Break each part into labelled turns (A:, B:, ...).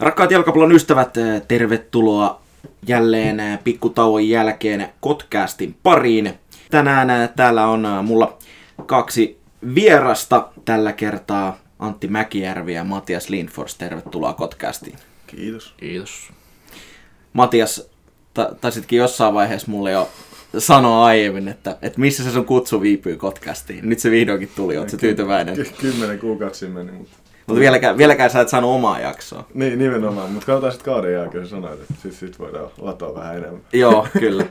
A: Rakkaat jalkapallon ystävät, eh, tervetuloa jälleen eh, pikkutauon jälkeen podcastin pariin. Tänään eh, täällä on mulla kaksi vierasta tällä kertaa. Antti Mäkijärvi ja Matias Lindfors, tervetuloa podcastiin.
B: Kiitos.
C: Kiitos.
A: Matias, ta- taisitkin jossain vaiheessa mulle jo sanoa aiemmin, että, että missä se sun kutsu viipyy podcastiin. Nyt se vihdoinkin tuli, ootko tyytyväinen?
B: Ky- kymmenen kuukautta meni, mutta...
A: Mutta vieläkään, vieläkään sä et saanut omaa jaksoa.
B: Niin, nimenomaan, mutta katsotaan sitten kauden jälkeen sanoit, että sitten sit voidaan latoa vähän enemmän.
A: Joo, kyllä.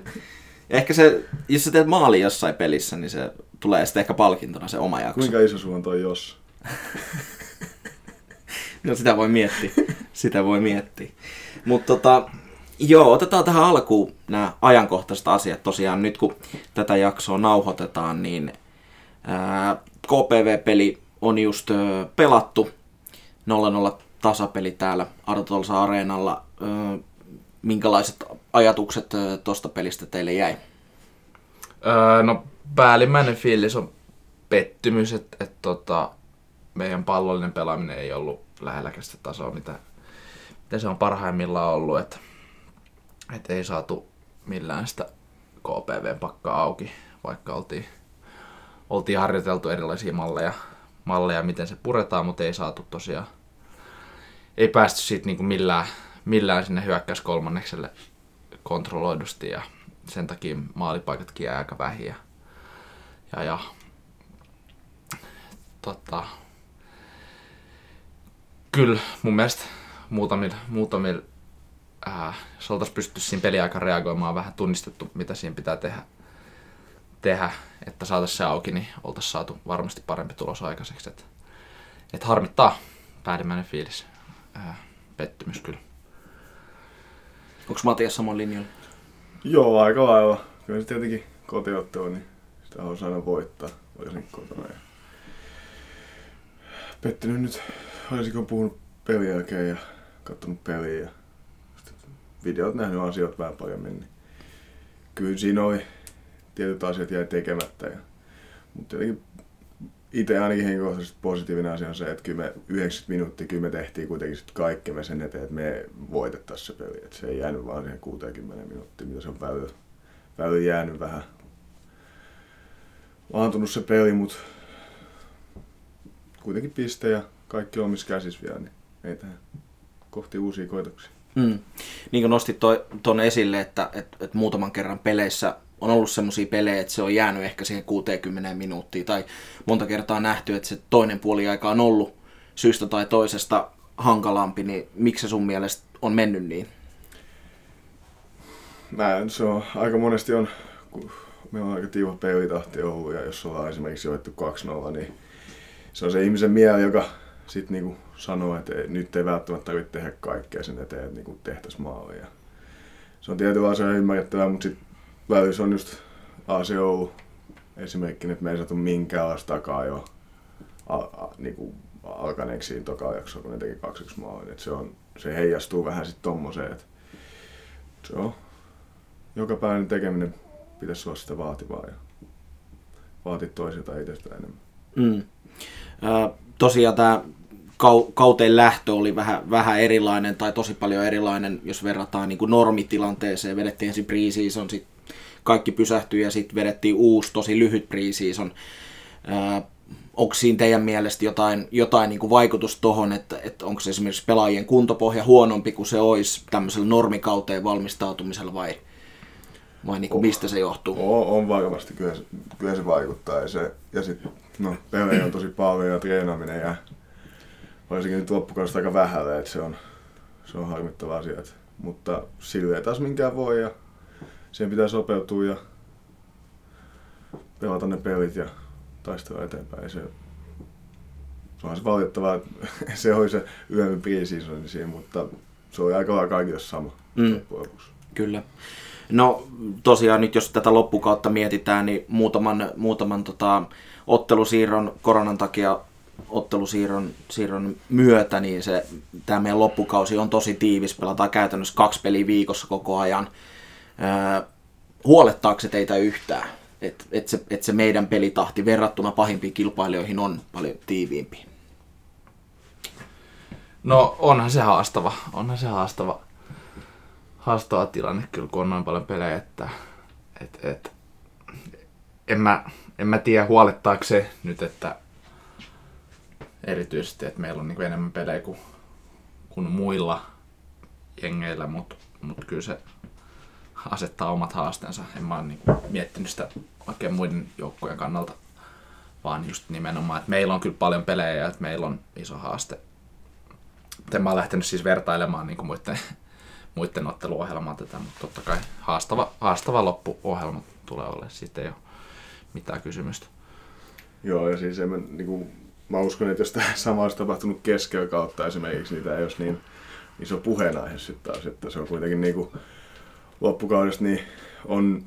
A: Ehkä se, jos sä teet maali jossain pelissä, niin se tulee sitten ehkä palkintona se oma jakso.
B: Kuinka iso sulla on toi jos?
A: no sitä voi miettiä. Sitä voi miettiä. Mutta tota, joo, otetaan tähän alkuun nämä ajankohtaiset asiat. Tosiaan nyt kun tätä jaksoa nauhoitetaan, niin ää, KPV-peli on just ö, pelattu. 0-0 tasapeli täällä Artolsa Areenalla. Minkälaiset ajatukset tuosta pelistä teille jäi?
C: Öö, no päällimmäinen fiilis on pettymys, että et, tota, meidän pallollinen pelaaminen ei ollut lähelläkään sitä tasoa, mitä, mitä se on parhaimmillaan ollut. Että et ei saatu millään sitä KPV-pakkaa auki, vaikka oltiin, oltiin harjoiteltu erilaisia malleja, malleja, miten se puretaan, mutta ei saatu tosiaan, ei päästy siitä niin kuin millään, millään sinne hyökkäys kolmannekselle kontrolloidusti ja sen takia maalipaikatkin jää aika vähin. Ja, ja, tota, kyllä mun mielestä muutamilla, ää, jos oltaisiin pystytty siinä peliaika reagoimaan vähän tunnistettu, mitä siinä pitää tehdä, tehdä että saataisiin se auki, niin oltaisiin saatu varmasti parempi tulos aikaiseksi. Että et harmittaa päällimmäinen fiilis. Ää, pettymys kyllä.
A: Onko Matias samoin linjalla?
B: Joo, aika lailla. Kyllä se tietenkin kotiottelu, niin sitä on aina voittaa, varsinkin kotona. Ja pettynyt nyt, olisiko puhunut pelin jälkeen ja katsonut peliä ja videot nähnyt asioita vähän paremmin. Niin kyllä siinä oli tietyt asiat jäi tekemättä. Ja, mutta jotenkin itse ainakin henkilökohtaisesti positiivinen asia on se, että kyllä me 90 minuuttia kyllä me tehtiin kuitenkin sit kaikkemme sen eteen, että me voitettaisiin se peli. Että se ei jäänyt vaan siihen 60 minuuttia, mitä se on väylä, väylä jäänyt vähän laantunut se peli, mutta kuitenkin piste ja kaikki omissa käsissä vielä, niin ei tähän kohti uusia koitoksia.
A: Mm. Niin kuin nostit tuon esille, että, että, että muutaman kerran peleissä on ollut semmoisia pelejä, että se on jäänyt ehkä siihen 60 minuuttia, tai monta kertaa nähty, että se toinen puoli aika on ollut syystä tai toisesta hankalampi, niin miksi se sun mielestä on mennyt niin?
B: Mä, se on, aika monesti on, kun meillä on aika tiiva pelitahti ollut, ja jos ollaan esimerkiksi joettu 2-0, niin se on se ihmisen mieli, joka sitten niinku sanoo, että ei, nyt ei välttämättä tarvitse tehdä kaikkea sen eteen, että niinku tehtäisiin maalia. Se on tietyllä asialla ymmärrettävää, mutta sitten välissä on just AC Oulu esimerkkinä, että me ei saatu minkäänlaista takaa jo a, a, niinku alkaneeksi siinä toka jaksoa, kun ne teki kaksi yksi maalin. Et se, on, se heijastuu vähän sitten tommoseen, että se on joka päivän tekeminen pitäisi olla sitä vaativaa ja vaatii toisilta itsestä enemmän.
A: Mm. Ö, tosiaan tämä kauteen lähtö oli vähän, vähän erilainen tai tosi paljon erilainen, jos verrataan niin kuin normitilanteeseen. Vedettiin ensin preseason, sitten kaikki pysähtyi ja sitten vedettiin uusi tosi lyhyt preseason. Äh, onko siinä teidän mielestä jotain, jotain niin kuin vaikutus tuohon, että, että onko se esimerkiksi pelaajien kuntopohja huonompi kuin se olisi tämmöisellä normikauteen valmistautumisella vai, vai niin kuin mistä se johtuu?
B: On, on varmasti, kyllä se, kyllä se vaikuttaa. Ja, se, ja sitten no, pelejä on tosi paljon ja treenaaminen ja varsinkin nyt loppukaudesta aika vähälle, että se on, se on harmittava asia. Että, mutta sille ei taas minkään voi ja siihen pitää sopeutua ja pelata ne pelit ja taistella eteenpäin. Se, se on se valitettavaa, että se oli se yhden pre-season siinä, mutta se oli aika lailla kaikille sama mm.
A: Kyllä. No tosiaan nyt jos tätä loppukautta mietitään, niin muutaman, muutaman tota, ottelusiirron koronan takia ottelusiirron siirron myötä, niin se, tämä meidän loppukausi on tosi tiivis. Pelataan käytännössä kaksi peliä viikossa koko ajan. Huolettaako se teitä yhtään? Että et se, et se meidän pelitahti verrattuna pahimpiin kilpailijoihin on paljon tiiviimpi?
C: No onhan se haastava, onhan se haastava, haastava tilanne kyllä, kun on noin paljon pelejä, että et, et, en, mä, en mä tiedä huolettaako se nyt, että erityisesti, että meillä on niin enemmän pelejä kuin, kuin muilla jengeillä, mutta mut kyllä se asettaa omat haasteensa. En mä ole niin miettinyt sitä oikein muiden joukkojen kannalta, vaan just nimenomaan, että meillä on kyllä paljon pelejä ja että meillä on iso haaste. En mä lähtenyt siis vertailemaan niin muiden, muiden otteluohjelmaa tätä, mutta totta kai haastava, haastava loppuohjelma tulee olemaan. Siitä ei ole mitään kysymystä.
B: Joo, ja siis en mä, niin kuin, mä uskon, että jos tämä sama olisi tapahtunut keskellä kautta esimerkiksi, niin tämä ei olisi niin iso puheenaihe sitten taas, että se on kuitenkin niin kuin, loppukaudesta niin on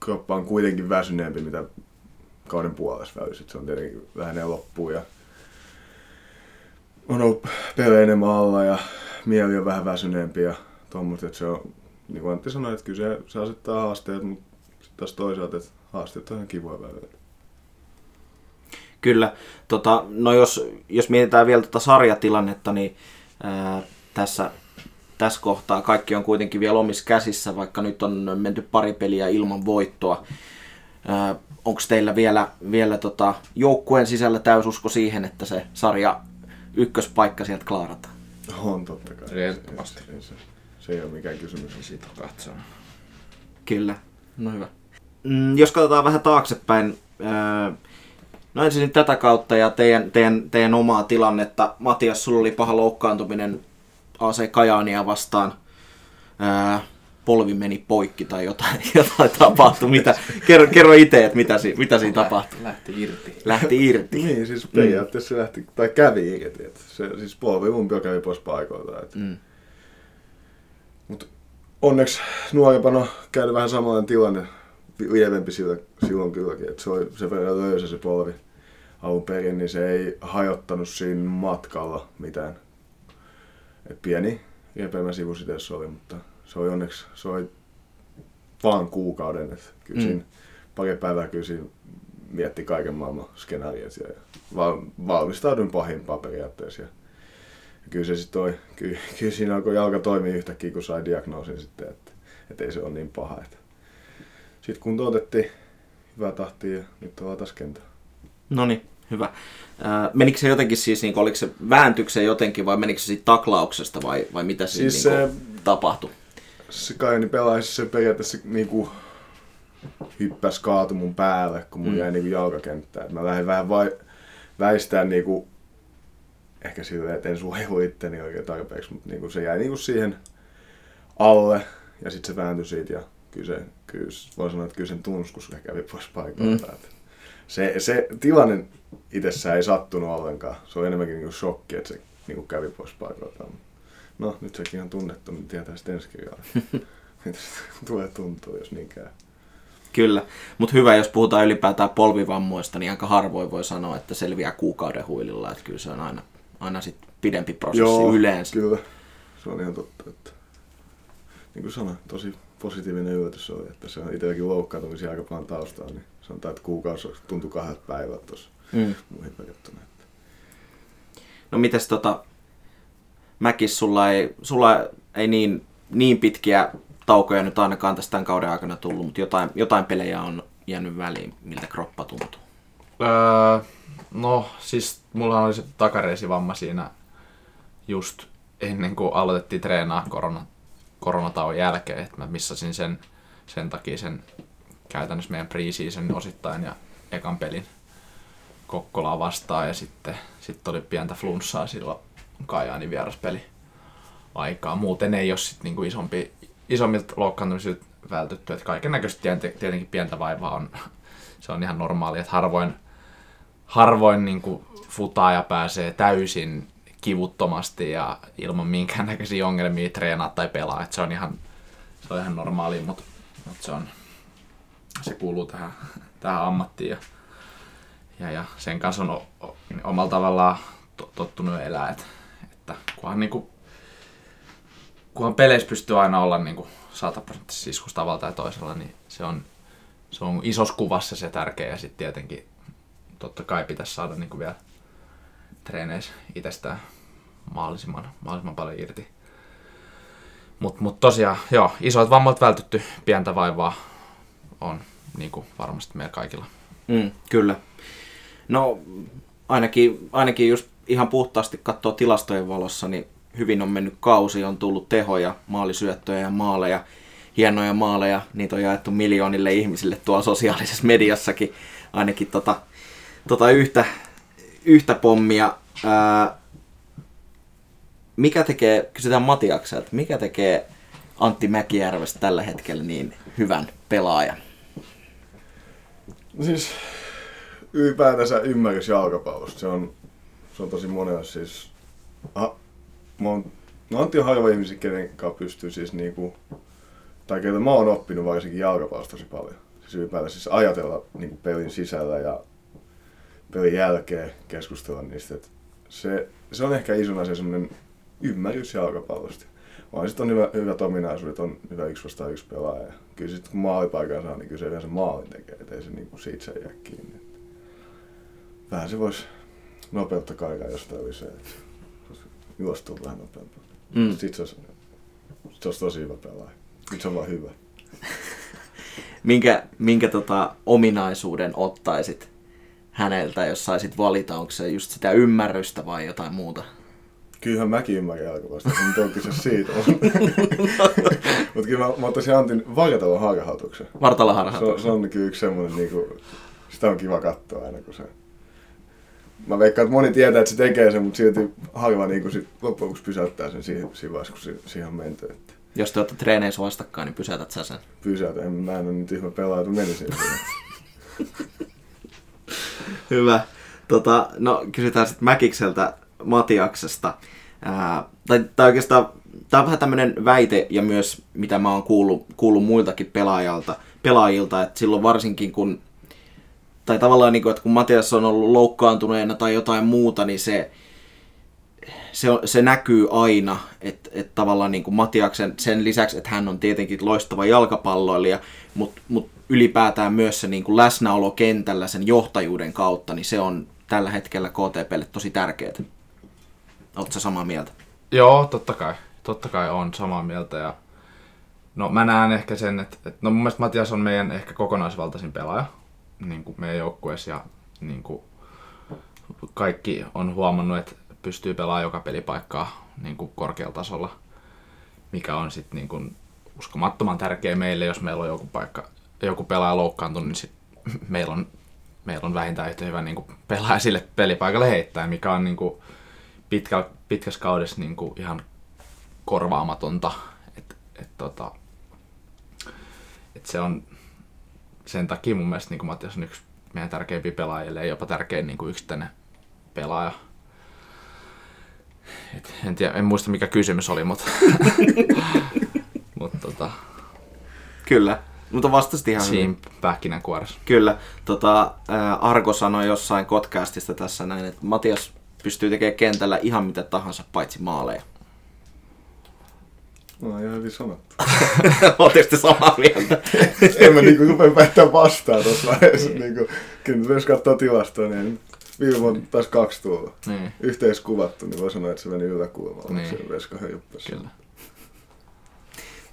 B: kroppa on kuitenkin väsyneempi, mitä kauden puolessa välissä. Se on tietenkin vähän loppuun ja on ollut pelejä enemmän alla ja mieli on vähän väsyneempi ja tuommoista, että se on, niin kuin Antti sanoi, että kyllä se, se asettaa haasteet, mutta sitten taas toisaalta, että haasteet on ihan kivoja välillä.
A: Kyllä. Tota, no jos, jos mietitään vielä tuota sarjatilannetta, niin ää, tässä, tässä kohtaa kaikki on kuitenkin vielä omissa käsissä, vaikka nyt on menty pari peliä ilman voittoa. Onko teillä vielä, vielä tota, joukkueen sisällä täysusko siihen, että se sarja ykköspaikka sieltä klaarataan?
B: On totta kai.
C: Ehdottomasti.
B: Se, se, se ei ole mikään kysymys.
C: Siitä katsoa.
A: Kyllä, no hyvä. Mm, jos katsotaan vähän taaksepäin, no ensin tätä kautta ja teidän, teidän, teidän omaa tilannetta. Matias, sulla oli paha loukkaantuminen AC Kajaania vastaan. Ää, polvi meni poikki tai jotain, jotain tapahtui. Mitä, kerro, kerro itse, että mitä, si, mitä siinä tapahtui.
C: Lähti irti.
A: Lähti irti.
B: niin, siis periaatteessa se lähti, tai kävi irti. Että se, siis polvi umpio kävi pois paikoilta. Että.
A: Mm.
B: Mut onneksi nuorempana on käynyt vähän samanlainen tilanne, lievempi silloin, silloin kylläkin. Että se oli se verran löysä se polvi alun perin, niin se ei hajottanut siinä matkalla mitään. Et pieni repeämä sivusiteessä oli, mutta se oli onneksi se oli vaan kuukauden. Et kyllä mm. siinä pari päivää kyllä siinä mietti kaiken maailman skenaariot ja val, valmistauduin pahimpaan periaatteessa. Ja, ja kyllä se sitten oli, kyllä, kyllä siinä alkoi jalka toimia yhtäkkiä, kun sai diagnoosin sitten, että, että ei se ole niin paha. Että. Sitten kun otettiin hyvää tahtia ja nyt ollaan taas kentällä.
A: No niin, hyvä. menikö se jotenkin siis, niin oliko se vääntykseen jotenkin vai menikö se siitä taklauksesta vai, vai mitä siinä siis niin se, tapahtui?
B: Se Kajani pelaisi se periaatteessa niin kuin hyppäs kaatu mun päälle, kun mun mm. jäi niin kuin jalkakenttään. Mä lähdin vähän vai, väistään niin kuin, ehkä silleen, että en suojelu itteni oikein tarpeeksi, mutta niin kuin se jäi niin kuin siihen alle ja sitten se vääntyi siitä ja kyllä se, kyllä, voi sanoa, että kyllä sen se kävi pois paikalta. Mm. Se, se tilanne itsessään ei sattunut ollenkaan. Se oli enemmänkin niin shokki, että se niin kuin kävi pois paikalta. No, nyt sekin on tunnettu, niin tietää sitten ensi kerralla. Mitä tulee tuntua, jos niin käy.
A: Kyllä, mutta hyvä, jos puhutaan ylipäätään polvivammoista, niin aika harvoin voi sanoa, että selviää kuukauden huililla. Että kyllä se on aina, aina sit pidempi prosessi
B: Joo,
A: yleensä.
B: kyllä. Se on ihan totta. Että, niin kuin sanoin, tosi positiivinen yllätys oli, että se on itselläkin loukkaantumisia aika paljon taustalla, niin sanotaan, että kuukausi tuntui kahdelta päivältä tuossa mm. muihin verrattuna.
A: No mites tota, Mäkis, sulla ei, sulla ei niin, niin pitkiä taukoja nyt ainakaan tästä tämän kauden aikana tullut, mutta jotain, jotain pelejä on jäänyt väliin, miltä kroppa tuntuu.
C: Öö, no siis mulla oli se takareisivamma siinä just ennen kuin aloitettiin treenaa korona, koronatauon jälkeen, että mä missasin sen, sen takia sen käytännössä meidän preseason osittain ja ekan pelin Kokkolaa vastaan ja sitten, sitten oli pientä flunssaa silloin Kajaanin vieraspeli aikaa. Muuten ei ole sit niinku isompi, isommilta loukkaantumisilta vältytty. Että kaiken näköisesti tietenkin pientä vaivaa on, se on ihan normaali, että harvoin, harvoin niinku futaaja pääsee täysin kivuttomasti ja ilman minkäännäköisiä ongelmia treenaa tai pelaa. Että se on ihan, se on ihan normaali, mutta, mutta se, on, se kuuluu tähän, tähän ammattiin. Ja, ja, ja sen kanssa on o, o, omalla tavallaan tottunut elää, että, että kunhan, niin kuin, kunhan peleissä pystyy aina olla niin kuin 100 prosenttisesti iskus tavalla tai toisella, niin se on, se on isossa kuvassa se tärkeä ja sitten tietenkin totta kai pitäisi saada niin kuin vielä treeneissä itsestään mahdollisimman, mahdollisimman paljon irti. Mutta mut tosiaan, joo, isoit vammat vältytty, pientä vaivaa on niin kuin varmasti meillä kaikilla.
A: Mm, kyllä. No ainakin, ainakin just ihan puhtaasti katsoo tilastojen valossa, niin hyvin on mennyt kausi, on tullut tehoja, maalisyöttöjä ja maaleja, hienoja maaleja, niitä on jaettu miljoonille ihmisille tuolla sosiaalisessa mediassakin, ainakin tota, tota yhtä, yhtä pommia. Ää, mikä tekee, kysytään Matiakselta, mikä tekee Antti Mäkijärvestä tällä hetkellä niin hyvän pelaajan?
B: Siis ylipäätänsä ymmärrys jalkapallosta. Se on, se on tosi monella siis... Aha, mä oon, no Antti on harva ihmisiä, kenen kanssa pystyy siis niinku... Tai keitä mä oon oppinut varsinkin jalkapallosta tosi paljon. Siis ylipäätään siis ajatella niinku pelin sisällä ja pelin jälkeen keskustella niistä. Et se, se on ehkä iso asia semmonen ymmärrys jalkapallosta. Vaan sitten on hyvä, hyvät ominaisuudet, on hyvä yksi vastaan yksi pelaaja. Kyllä sitten kun maalipaikan saa, niin kyllä se yleensä maalin tekee, ettei se niinku siitä se jää kiinni. Vähän se voisi nopeutta kaikaa jostain lisää. Juostuu vähän nopeampaa.
A: Mm.
B: Sitten se olisi, se olisi tosi hyvä pelaaja. Nyt se on vaan hyvä.
A: minkä, minkä tota, ominaisuuden ottaisit häneltä, jos saisit valita? Onko se just sitä ymmärrystä vai jotain muuta?
B: Kyllähän mäkin ymmärrän jalkapallosta, mutta on kyse siitä. mutta kyllä mä, mä ottaisin Antin vartalon harhautuksen.
A: Vartalla
B: Se,
A: harha.
B: on- se on kyllä yksi semmoinen, niinku, sitä on kiva katsoa aina, kun se... Mä veikkaan, että moni tietää, että se tekee sen, mutta silti harva niinku sit loppujen lopuksi pysäyttää sen siinä, siinä vaiheessa, kun si- siihen on menty. Että
A: Jos te olette treeneissä vastakkain, niin pysäytät sä sen.
B: pysäytä, en, mä en ole nyt ihme pelaaja, että menisin siihen.
A: Hyvä. Tota, no, kysytään sitten Mäkikseltä Matiaksesta. Ää, tai, tai oikeastaan, tämä on vähän tämmöinen väite, ja myös mitä mä oon kuullut, kuullut muiltakin pelaajalta, pelaajilta, että silloin varsinkin kun, tai tavallaan niin kuin, että kun Matias on ollut loukkaantuneena tai jotain muuta, niin se, se, se näkyy aina, että, että tavallaan niin kuin Matiaksen, sen lisäksi, että hän on tietenkin loistava jalkapalloilija, mutta mut ylipäätään myös se niin kuin läsnäolo kentällä sen johtajuuden kautta, niin se on tällä hetkellä KTPlle tosi tärkeää. Oletko samaa mieltä?
C: Joo, totta kai. Totta kai on samaa mieltä. Ja... No mä näen ehkä sen, että, että no mun mielestä Matias on meidän ehkä kokonaisvaltaisin pelaaja niin kuin meidän joukkueessa ja niin kuin kaikki on huomannut, että pystyy pelaamaan joka pelipaikkaa niin kuin korkealla tasolla, mikä on sitten niin kuin uskomattoman tärkeä meille, jos meillä on joku paikka, joku pelaaja loukkaantunut, niin sit meillä on, meillä on vähintään yhtä hyvä niin kuin pelaaja sille pelipaikalle heittää, mikä on niin kuin pitkä, pitkässä kaudessa niin kuin ihan korvaamatonta. Et, et, tota, et se on sen takia mun mielestä niin kuin Matias on yksi meidän tärkeimpiä pelaajia, ja jopa tärkein niin kuin yksittäinen pelaaja. Et, en, tiedä, en muista mikä kysymys oli, mutta, mutta tota,
A: Kyllä. Mutta vastasit ihan hyvin.
C: siinä pähkinänkuoressa.
A: Kyllä. Tota, ää, Arko sanoi jossain podcastista tässä näin, että Matias pystyy tekemään kentällä ihan mitä tahansa paitsi maaleja.
B: No ihan hyvin sanottu.
A: Oletteko te samaa mieltä?
B: en mä niinku rupea päättää vastaan tuossa vaiheessa. Niinku, kyllä jos katsoo tilastoa, niin viime vuonna taas kaksi tullut.
C: Niin,
B: Yhteiskuvattu, niin voi sanoa, että se meni yläkulmalla.
C: Niin.
B: Niin. Se Veska Höjuppassa.
C: kyllä.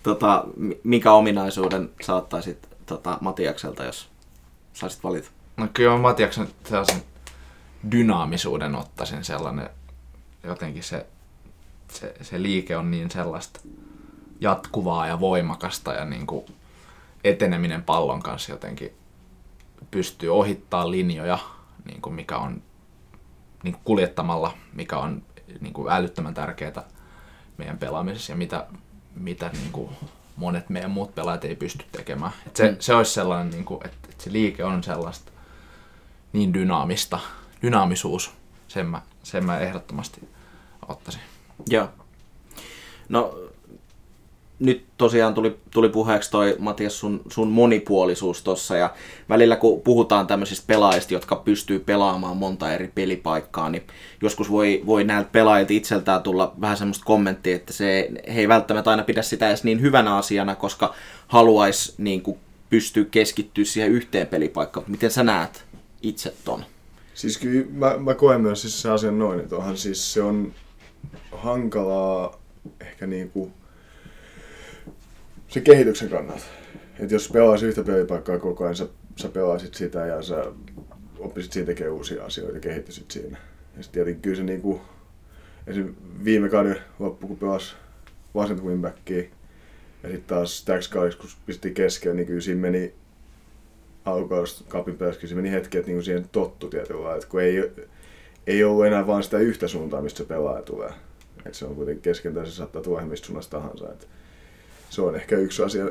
A: tota, mi- mikä ominaisuuden saattaisit tota, Matiakselta, jos saisit valita?
C: No kyllä mä Matiaksen sellaisen dynaamisuuden ottaisin sellainen, jotenkin se, se, se liike on niin sellaista jatkuvaa ja voimakasta ja niin kuin eteneminen pallon kanssa jotenkin pystyy ohittaa linjoja, niin kuin mikä on niin kuin kuljettamalla, mikä on niin kuin älyttömän tärkeää meidän pelaamisessa ja mitä, mitä niin kuin monet meidän muut pelaajat ei pysty tekemään. Et se,
A: Mm.
C: se olisi sellainen, niin kuin, että, että se liike on sellaista niin dynaamista, dynaamisuus, sen mä, sen mä ehdottomasti ottaisin.
A: Joo. No, nyt tosiaan tuli, tuli puheeksi toi Matias sun, sun monipuolisuus tossa ja välillä kun puhutaan tämmöisistä pelaajista, jotka pystyy pelaamaan monta eri pelipaikkaa, niin joskus voi, voi näiltä pelaajilta itseltään tulla vähän semmoista kommenttia, että se, he ei välttämättä aina pidä sitä edes niin hyvänä asiana, koska haluaisi niin pystyä keskittyä siihen yhteen pelipaikkaan. Miten sä näet itse ton?
B: Siis kyllä mä, mä koen myös siis se asian noin, että onhan siis se on hankalaa ehkä niinku se kehityksen kannalta. Et jos pelaisit yhtä pelipaikkaa koko ajan, sä, sä pelaisit sitä ja sä oppisit siinä tekemään uusia asioita ja kehittyisit siinä. Ja sitten tietenkin kyllä se niinku, esim. viime kauden loppu, kun pelasi vasenta wingbackia, ja sitten taas täksi kun pisti kesken, niin kyllä siinä meni alkukaudesta kapin perässäkin, se meni hetki, että niinku siihen tottu tietyllä lailla, että kun ei, ei ollut enää vain sitä yhtä suuntaa, mistä se pelaaja tulee. Et se on kuitenkin kesken, se saattaa tulla mistä suunnasta tahansa. Et se on ehkä yksi asia,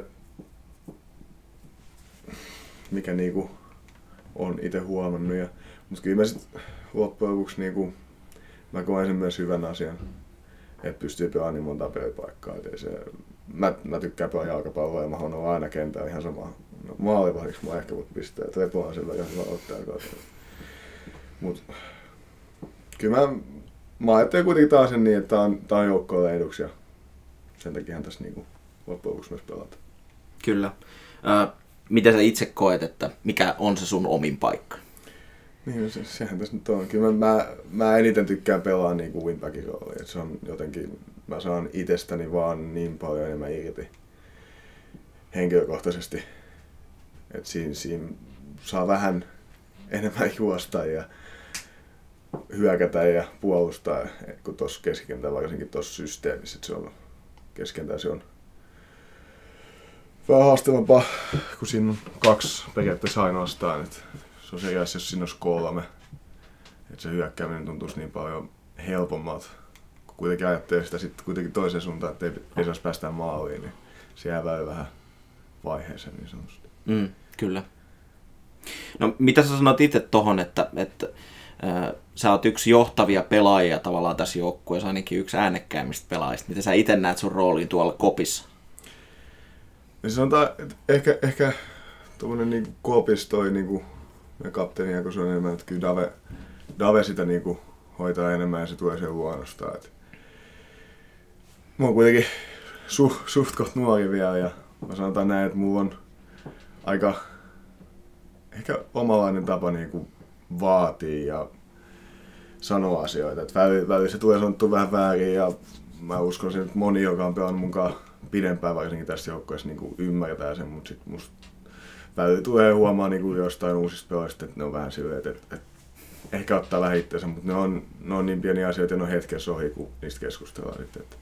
B: mikä niinku on itse huomannut. Ja, mutta kyllä mä sit loppujen lopuksi niinku, mä koen sen myös hyvän asian, että pystyy pelaamaan niin monta pelipaikkaa. Et ei se, mä, mä tykkään pelaa jalkapalloa ja mä haluan olla aina kentällä ihan sama. No, maalivahdiksi mä ehkä voit pistää, että Repo on sillä ihan hyvä kautta. Mut kyllä mä, mä ajattelen kuitenkin taas sen niin, että tää on, tää on joukkoille eduksi ja sen takia tässä niinku loppujen lopuksi myös pelata.
A: Kyllä. Ö, miten sä itse koet, että mikä on se sun omin paikka?
B: Niin, se, sehän tässä nyt on. Kyllä mä, mä, mä eniten tykkään pelaa niin kuin winbackin se on jotenkin, mä saan itsestäni vaan niin paljon enemmän irti henkilökohtaisesti. Että siinä, siinä saa vähän enemmän juosta ja hyökätä ja puolustaa, kun tuossa keskikentällä, varsinkin tuossa systeemissä, että se on keskentä se on vähän haastavampaa, kun siinä on kaksi periaatteessa ainoastaan. Että se on se jos siinä olisi kolme. Että se hyökkääminen tuntuisi niin paljon helpommalta. Kun kuitenkin ajattelee sitä sitten kuitenkin toiseen suuntaan, että ei, ei saisi päästä maaliin, niin se jää vähän vaiheeseen niin sanotusti.
A: Mm, kyllä. No mitä sä sanot itse tohon, että, että äh, sä oot yksi johtavia pelaajia tavallaan tässä joukkueessa, ainakin yksi äänekkäimmistä pelaajista. Miten sä itse näet sun rooliin tuolla kopissa?
B: Ja sanotaan, että ehkä, ehkä tuommoinen niin kopis toi niin kuin, kapteeni, kun se on enemmän, että kyllä Dave, Dave sitä niin kuin, hoitaa enemmän ja se tulee sen luonnostaan. Että mä oon kuitenkin su, suht nuori vielä ja mä sanotaan näin, että mulla on aika ehkä omalainen tapa niin kuin vaatii ja sanoa asioita. Että välillä, välillä se tulee sanottu vähän väärin ja mä uskon että moni, joka on pelannut mukaan pidempään varsinkin tässä joukkueessa niin ymmärtää sen, mutta sitten musta välillä tulee huomaa niin kuin jostain uusista pelaajista, että ne on vähän silleen, että, että, ehkä ottaa vähän itseänsä, mutta ne on, ne on niin pieniä asioita ja ne on hetkessä ohi, kun niistä keskustellaan. Mutta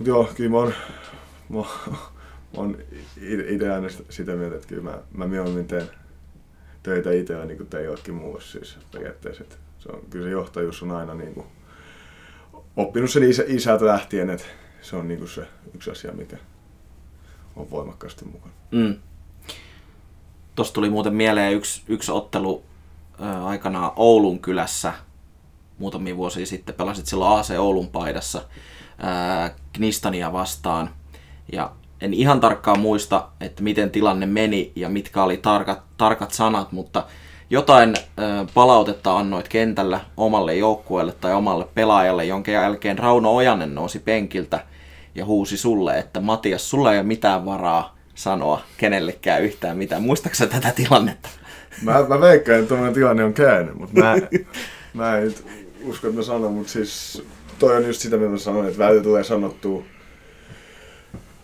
B: joo, kyllä mä oon, mä oon, oon itse aina sitä mieltä, että kyllä mä, mä mieluummin teen töitä itsellä niin kuin tein jollekin muulle siis periaatteessa. Se on, kyllä se johtajuus on aina niin kuin, oppinut sen isä, isältä lähtien, että se on niin kuin se yksi asia, mikä on voimakkaasti mukana.
A: Mm. Tuosta tuli muuten mieleen yksi, yksi ottelu ää, aikanaan Oulun kylässä muutamia vuosia sitten. Pelasit silloin AC Oulun paidassa ää, Knistania vastaan. Ja en ihan tarkkaan muista, että miten tilanne meni ja mitkä oli tarkat, tarkat sanat, mutta jotain ää, palautetta annoit kentällä omalle joukkueelle tai omalle pelaajalle, jonka jälkeen Rauno Ojanen nousi penkiltä ja huusi sulle, että Matias, sulla ei ole mitään varaa sanoa kenellekään yhtään mitään. Muistaaksä tätä tilannetta?
B: Mä, mä veikkaan, että tuommoinen tilanne on käynyt, mutta mä, mä en usko, että mä sanon, mutta siis toi on just sitä, mitä mä sanoin, että välillä tulee sanottua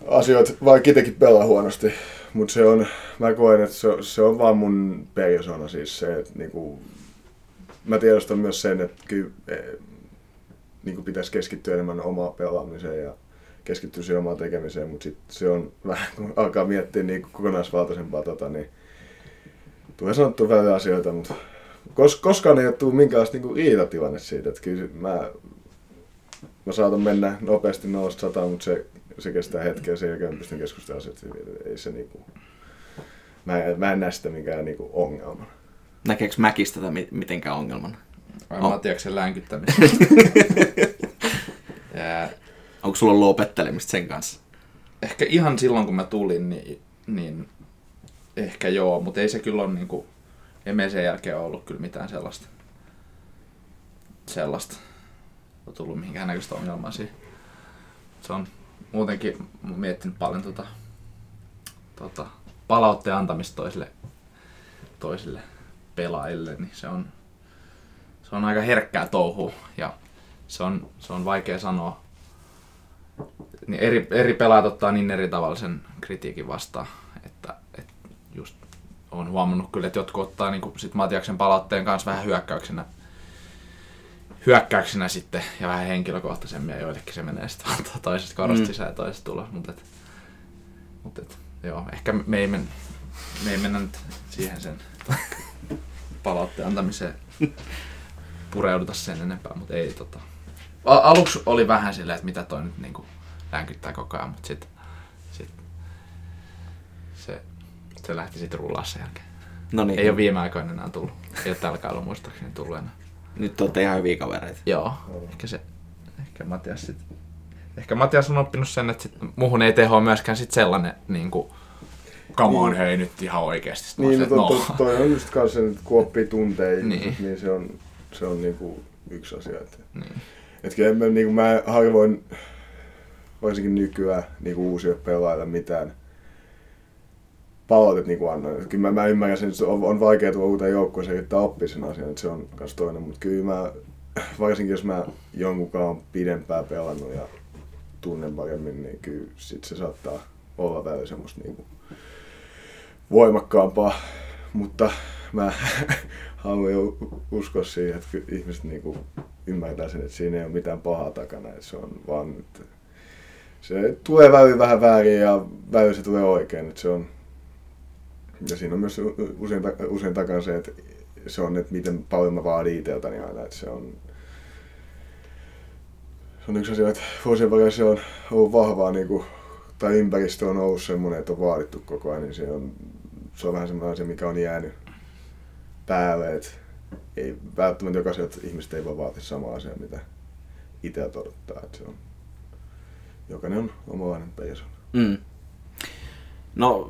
B: asioita, vaikka itsekin pelaa huonosti. Mutta se on, mä koen, että se, se on vaan mun persoona siis se, että niinku, mä tiedostan myös sen, että kyllä e, niinku pitäisi keskittyä enemmän omaan pelaamiseen ja keskittyä siihen omaan tekemiseen, mutta sitten se on vähän, kun alkaa miettiä niin kokonaisvaltaisempaa, tota, niin tulee sanottua välillä asioita, mutta kos, koskaan ei ole tullut minkäänlaista niin riitatilanne siitä, että kyllä mä, mä saatan mennä nopeasti 0 mutta se, se kestää hetkeä, sen jälkeen pystyn keskustelemaan siitä, ei se niin kuin, mä, en, mä en näe sitä minkään niin ongelman.
A: Näkeekö Mäkistä tätä mitenkään ongelman?
C: Vai oh. Matiaksen länkyttämistä?
A: ja Onko sulla ollut opettelemista sen kanssa?
C: Ehkä ihan silloin, kun mä tulin, niin, niin ehkä joo, mutta ei se kyllä ole niinku, ei me sen jälkeen ollut kyllä mitään sellaista, sellaista, on tullut mihinkään näköistä ongelmaa siihen. Se on muutenkin miettinyt paljon tota, tota, palautteen antamista toisille, toisille pelaajille, niin se on, se on aika herkkää touhua ja se on, se on vaikea sanoa. Niin eri, eri pelaajat ottaa niin eri tavalla sen kritiikin vastaan, että, että just on huomannut kyllä, että jotkut ottaa niin sit Matiaksen palautteen kanssa vähän hyökkäyksenä, hyökkäyksenä sitten ja vähän henkilökohtaisemmin ja joillekin se menee sitten toisesta korosta mm. ja toisesta tulos. Mutta et, mut et, joo, ehkä me ei, men, me ei mennä nyt siihen sen palautteen antamiseen pureuduta sen enempää, mutta ei tota. Aluksi oli vähän silleen, että mitä toi nyt niinku länkyttää koko ajan, mutta sitten sit, se, se lähti sitten rullaa sen jälkeen.
A: No niin.
C: Ei ole viime aikoina enää tullut. Ei ole tällä kaudella muistaakseni tullut enää.
A: Nyt olette ihan hyviä kavereita.
C: Joo, ehkä se, ehkä Matias sit, ehkä Matias on oppinut sen, että sit, muhun ei teho myöskään sit sellainen niinku, come on, hei nyt ihan oikeesti.
B: Niin, no, to, to, toi on just kanssa se, että kun oppii tuntee ihmiset,
C: Niin.
B: niin. niin se on, se on niinku yksi asia. Että,
C: niin.
B: et kyllä mä, niinku mä harvoin, varsinkin nykyään, niinku uusille pelaajille mitään palautet niinku annan. Et Kyllä mä, mä ymmärrän sen, että on, on vaikea tuoda uuteen joukkueeseen yrittää oppia sen asian, että se on myös toinen. Mutta kyllä mä, varsinkin jos mä jonkunkaan on pidempään pelannut ja tunnen paremmin, niin kyllä sit se saattaa olla välillä semmoista niinku voimakkaampaa. Mutta mä haluan uskoa siihen, että ihmiset niinku ymmärtää sen, että siinä ei ole mitään pahaa takana. Että se on vaan, että se tulee välillä vähän väärin ja välillä se tulee oikein. Että se on, ja siinä on myös usein, usein takana se, että se on, että miten paljon mä vaadin itseltäni aina. Että se on, se on yksi asia, että vuosien varrella se on ollut vahvaa, niin kuin, tai ympäristö on ollut semmoinen, että on vaadittu koko ajan, niin se on, se on vähän semmoinen asia, mikä on jäänyt päälle, että ei välttämättä jokaiselta ihmiset ei voi vaatia samaa asiaa, mitä itseltä odottaa. Että se on, jokainen on omanlainen persoona.
A: Mm. No,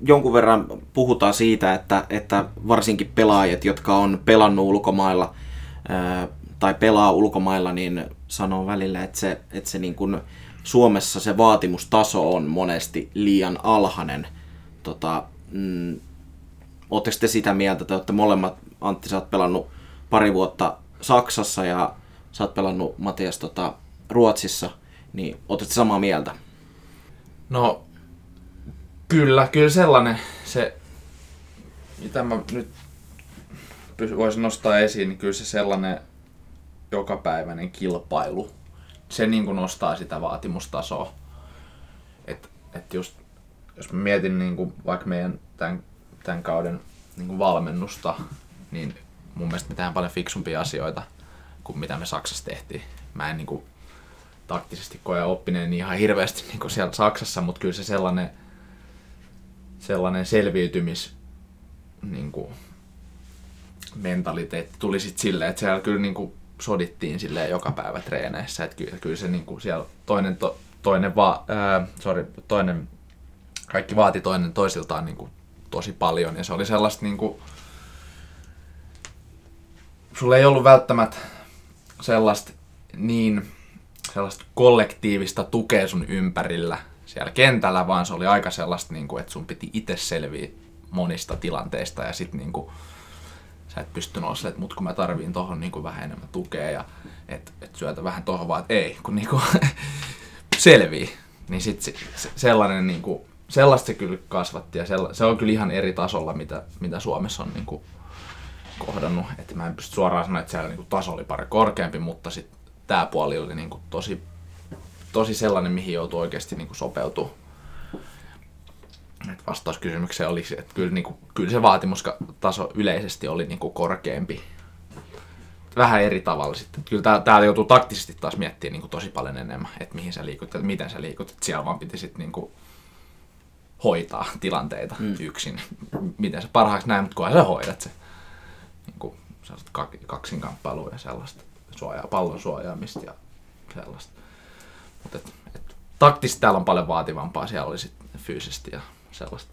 A: jonkun verran puhutaan siitä, että, että varsinkin pelaajat, jotka on pelannut ulkomailla tai pelaa ulkomailla, niin sanoo välillä, että se, että se niin kuin Suomessa se vaatimustaso on monesti liian alhainen. Tota, mm, Oletteko te sitä mieltä, että olette molemmat, Antti, sä oot pelannut pari vuotta Saksassa ja sä oot pelannut Matias tota, Ruotsissa, niin ootte samaa mieltä?
C: No, kyllä, kyllä sellainen se, mitä mä nyt voisin nostaa esiin, niin kyllä se sellainen jokapäiväinen kilpailu, se niin kuin nostaa sitä vaatimustasoa. Et, et just, jos mä mietin niin kuin vaikka meidän tämän, tämän kauden niin kuin valmennusta, niin mun mielestä me tehdään paljon fiksumpia asioita kuin mitä me Saksassa tehtiin. Mä en niin kuin, taktisesti koe oppineen niin ihan hirveästi niin kuin siellä Saksassa, mutta kyllä se sellainen, sellainen selviytymis niin kuin, mentaliteetti tuli sitten silleen, että siellä kyllä niin kuin, sodittiin silleen joka päivä treeneissä, että kyllä, kyllä se niin kuin siellä toinen, to, toinen, va, ää, sorry, toinen, kaikki vaati toinen toisiltaan niin kuin, tosi paljon. Ja se oli sellaista niin kuin, sulla ei ollut välttämättä sellaista niin sellaista kollektiivista tukea sun ympärillä siellä kentällä, vaan se oli aika sellaista, niin kuin, että sun piti itse selviä monista tilanteista ja sit niin kuin, sä et pystynyt olla että mut kun mä tarviin tohon niin kuin vähän enemmän tukea ja et, et syötä vähän tohon vaan, että ei, kun niin kuin, selvii. Niin sit se, se, sellainen niin kuin, sellaista se kyllä kasvatti ja sella, se on kyllä ihan eri tasolla, mitä, mitä Suomessa on niin kuin, kohdannut. Että mä en pysty suoraan sanoa, että siellä niin kuin, taso oli pari korkeampi, mutta sitten tämä puoli oli niin kuin, tosi, tosi sellainen, mihin joutui oikeasti niin kuin, sopeutua. Et vastaus kysymykseen oli, että kyllä, niin kuin, kyllä se vaatimustaso yleisesti oli niin kuin, korkeampi. Vähän eri tavalla sitten. Kyllä tää- täällä joutuu taktisesti taas miettimään niin kuin, tosi paljon enemmän, että mihin sä liikut ja miten sä liikut. Et siellä vaan piti sitten niin kuin, hoitaa tilanteita mm. yksin. Miten sä parhaaksi näin, mutta kunhan sä hoidat se. Niin kuin, kaksinkamppailua ja sellaista suojaa, pallon suojaamista ja sellaista. Mutta et, et, taktisesti täällä on paljon vaativampaa, siellä oli sitten fyysisesti ja sellaista.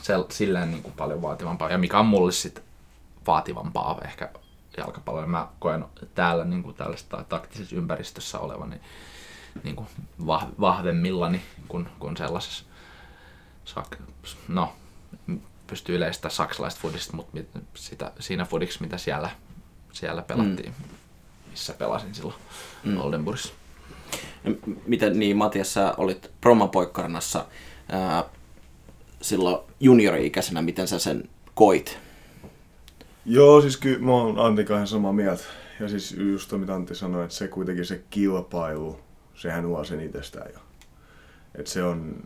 C: Sel, silleen niin kuin paljon vaativampaa. Ja mikä on mulle sitten vaativampaa ehkä jalkapalloa. Mä koen täällä niin kuin tällaista taktisessa ympäristössä olevan niin, niin kuin vah, vahvemmillani kuin, kuin sellaisessa sak, no, pystyy yleistämään saksalaista fudista, mutta mit- sitä, siinä fudiksi, mitä siellä, siellä pelattiin. Mm. missä pelasin silloin mm. Oldenburgissa.
A: Miten niin, Matias, sä olit promapoikkarnassa ää, silloin juniori-ikäisenä, miten sä sen koit?
B: Joo, siis kyllä mä oon Antin kanssa samaa mieltä. Ja siis just to, mitä Antti sanoi, että se kuitenkin se kilpailu, sehän luo sen itsestään jo. Että se on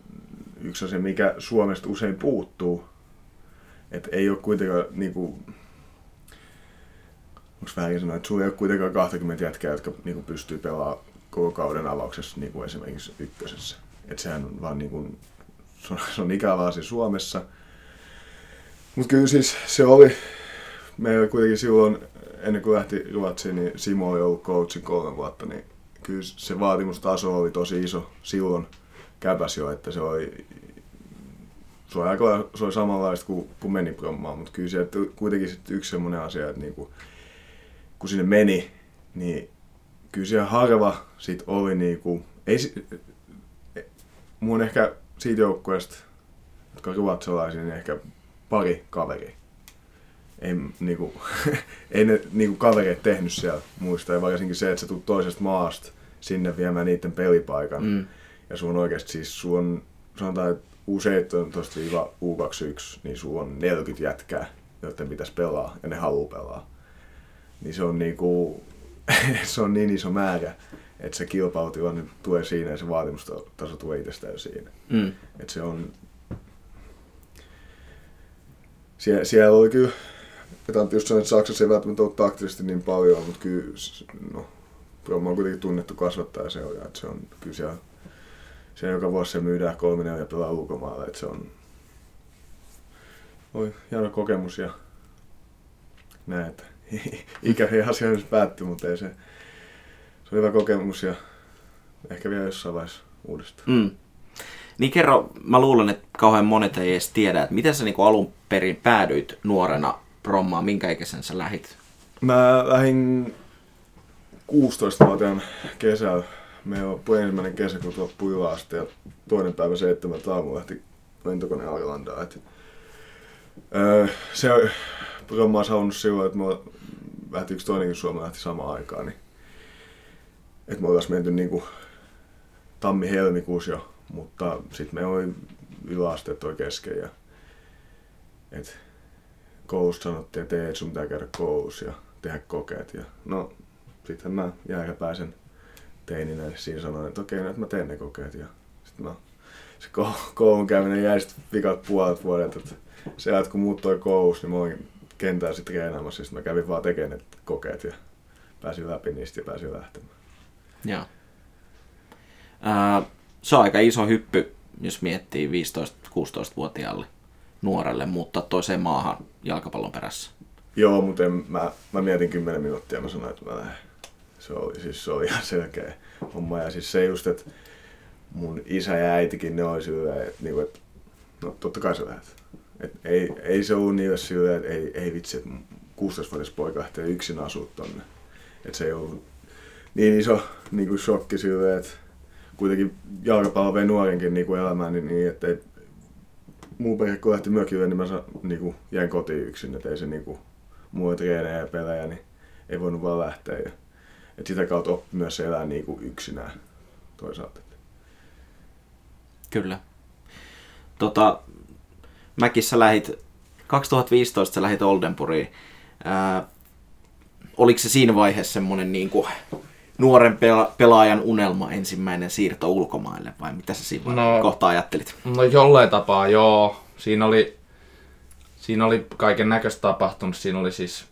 B: yksi asia, mikä Suomesta usein puuttuu. Että ei ole kuitenkaan niinku... Onks väärin sanoa, että sulla ei ole kuitenkaan 20 jätkää, jotka niinku pystyy pelaamaan koko kauden avauksessa niinku esimerkiksi ykkösessä. Että sehän on vaan. Se on, se on ikävä asia Suomessa. Mutta kyllä siis se oli, meillä kuitenkin silloin, ennen kuin lähti Ruotsiin, niin Simo oli ollut coachin kolme vuotta, niin kyllä se vaatimustaso oli tosi iso silloin käpäs jo, että se oli, se oli, aika, se oli samanlaista kuin, kuin meni prommaan, mutta kyllä se kuitenkin sit yksi semmoinen asia, että niinku, kun sinne meni, niin kyllä siellä harva sit oli niinku, ei, si- mun ehkä siitä joukkueesta, jotka ruotsalaisia, niin ehkä pari kaveria ei, niinku, ei ne niinku, kavereet tehnyt siellä muista. Ja varsinkin se, että sä tulet toisesta maasta sinne viemään niiden pelipaikan. Mm. Ja sun oikeasti siis sun sanotaan, että U17-U21, niin sun on 40 jätkää, joiden pitäisi pelaa ja ne haluaa pelaa. Niin se on niinku, se on niin iso määrä, että se kilpailutilanne tulee siinä ja se vaatimustaso tulee itsestään siinä. Mm. Että se on, siellä, siellä oli kyllä että just sanoi, että Saksassa ei välttämättä ole taktisesti niin paljon, mutta kyllä no, Roma on kuitenkin tunnettu kasvattaja se on, ja että se on kyllä siellä, siellä joka vuosi se myydään kolme neljä pelaa ulkomaille, että se on oli hieno kokemus ja näin, että ikäviä asioita päättyi, mutta ei se, se oli hyvä kokemus ja ehkä vielä jossain vaiheessa uudestaan. Mm.
A: Niin kerro, mä luulen, että kauhean monet ei edes tiedä, että miten sä niin alun perin päädyit nuorena prommaa, minkä ikäisen sä lähit?
B: Mä lähdin 16-vuotiaan kesällä. Meillä on ensimmäinen kesä, kun yläaste ja toinen päivä seitsemän aamulla lähti lentokone Arlandaan. Et, öö, se prommaa saunut silloin, että me lähti yksi toinenkin Suomi lähti samaan aikaan. Niin, että me oltaisiin menty niinku tammi-helmikuussa jo, mutta sitten me oli yläasteet toi kesken. Ja, et, koulussa sanottiin, että ei, sun pitää käydä koulussa ja tehdä kokeet. Ja no, sitten mä jääkäpäisen teininä siinä sanoin, että okei, nyt mä teen ne kokeet. Ja sitten mä, se koulun käyminen jäi sitten vikat puolet vuodet, että se ajat, kun muut toi koulussa, niin mä olin kentällä sitten treenaamassa, sitten mä kävin vaan tekemään ne kokeet ja pääsin läpi niistä ja pääsin lähtemään.
A: Joo. Äh, se on aika iso hyppy, jos miettii 15-16-vuotiaalle nuorelle muuttaa toiseen maahan jalkapallon perässä?
B: Joo, mutta en, mä, mä mietin 10 minuuttia ja mä sanoin, että mä lähden. Se oli, siis se oli ihan selkeä homma. Ja siis se just, että mun isä ja äitikin, ne oli silleen, että, niinku, että no totta kai sä lähdet. Et ei, ei se ollut niille silleen, että ei, ei vitsi, että 16-vuotias poika lähtee yksin asua tonne. Että se ei ollut niin iso niin kuin shokki silleen, että kuitenkin jalkapallo vei nuorenkin niin kuin elämään niin, niin että ei, muu perhe kun lähti mökille, niin mä sa, niinku, jäin kotiin yksin, että ei se niinku, muu treenejä ja pelejä, niin ei voinut vaan lähteä. Ja, et sitä kautta oppi myös elää niinku yksinään toisaalta.
A: Kyllä. Tota, mäkin sä lähit, 2015 sä lähit Oldenburgiin. Ää, oliko se siinä vaiheessa semmoinen niin kuin, nuoren pela- pelaajan unelma ensimmäinen siirto ulkomaille vai mitä sä siinä no, kohtaa ajattelit?
C: No jollain tapaa joo. Siinä oli, siinä oli kaiken näköistä tapahtunut. Siinä oli siis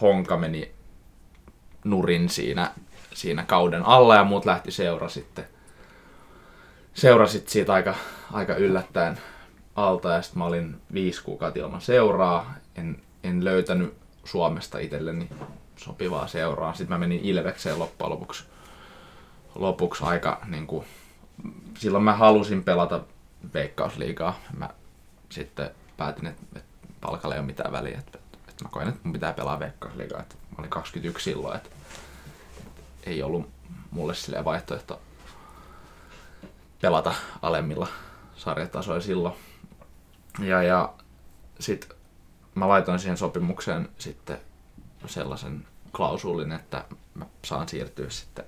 C: Honka meni nurin siinä, siinä kauden alla ja muut lähti seura sitten. Seurasit siitä aika, aika yllättäen alta ja sitten mä olin viisi kuukautta ilman seuraa. En, en löytänyt Suomesta itselleni sopivaa seuraa. Sitten mä menin Ilvekseen loppujen lopuksi, lopuksi aika niin kuin, silloin mä halusin pelata veikkausliigaa. Mä sitten päätin, että, että palkalle ei ole mitään väliä. Että, että mä koen, että mun pitää pelaa veikkausliigaa. Että mä olin 21 silloin, että, että ei ollut mulle sille vaihtoehto pelata alemmilla sarjatasoilla silloin. Ja, ja sitten mä laitoin siihen sopimukseen sitten sellaisen klausulin, että mä saan siirtyä sitten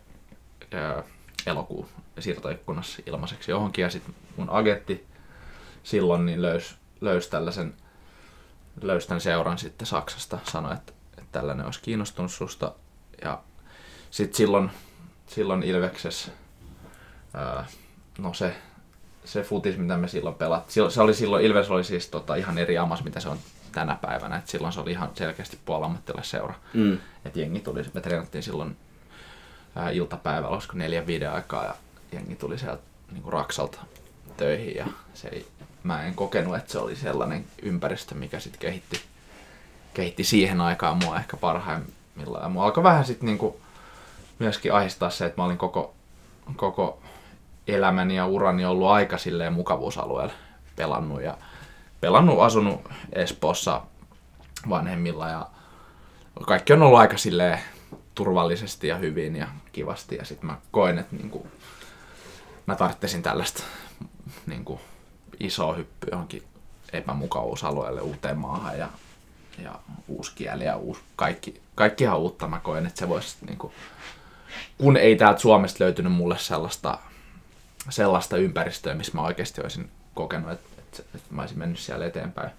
C: elokuun siirtoikkunassa ilmaiseksi johonkin. Ja sitten mun agentti silloin niin löys, löys tällaisen löys tämän seuran sitten Saksasta, sanoi, että, että tällainen olisi kiinnostunut susta. Ja sitten silloin, silloin Ilveksessä, no se, se futis, mitä me silloin pelattiin, se oli silloin, Ilves oli siis tota, ihan eri amas, mitä se on tänä päivänä. Et silloin se oli ihan selkeästi puolammattilaisseura.
A: Mm.
C: Et jengi tuli, me treenattiin silloin ää, iltapäivällä, olisiko neljän viiden aikaa, ja jengi tuli sieltä niin kuin Raksalta töihin, ja se ei, mä en kokenut, että se oli sellainen ympäristö, mikä sitten kehitti, kehitti siihen aikaan mua ehkä parhaimmillaan. Ja mua alkoi vähän sitten niinku myöskin ahistaa se, että mä olin koko, koko elämäni ja urani ollut aika silleen mukavuusalueella pelannut ja pelannut, asunut Espoossa vanhemmilla ja kaikki on ollut aika silleen turvallisesti ja hyvin ja kivasti ja sitten mä koen, että niinku, mä tarvitsin tällaista niinku, isoa hyppy johonkin epämukavuusalueelle uuteen maahan ja, ja uusi kieli ja uusi, kaikki, kaikki ihan uutta mä koen, että se voisi niinku, kun ei täältä Suomesta löytynyt mulle sellaista, sellaista ympäristöä, missä mä oikeasti olisin kokenut, että, että, että mä olisin mennyt siellä eteenpäin.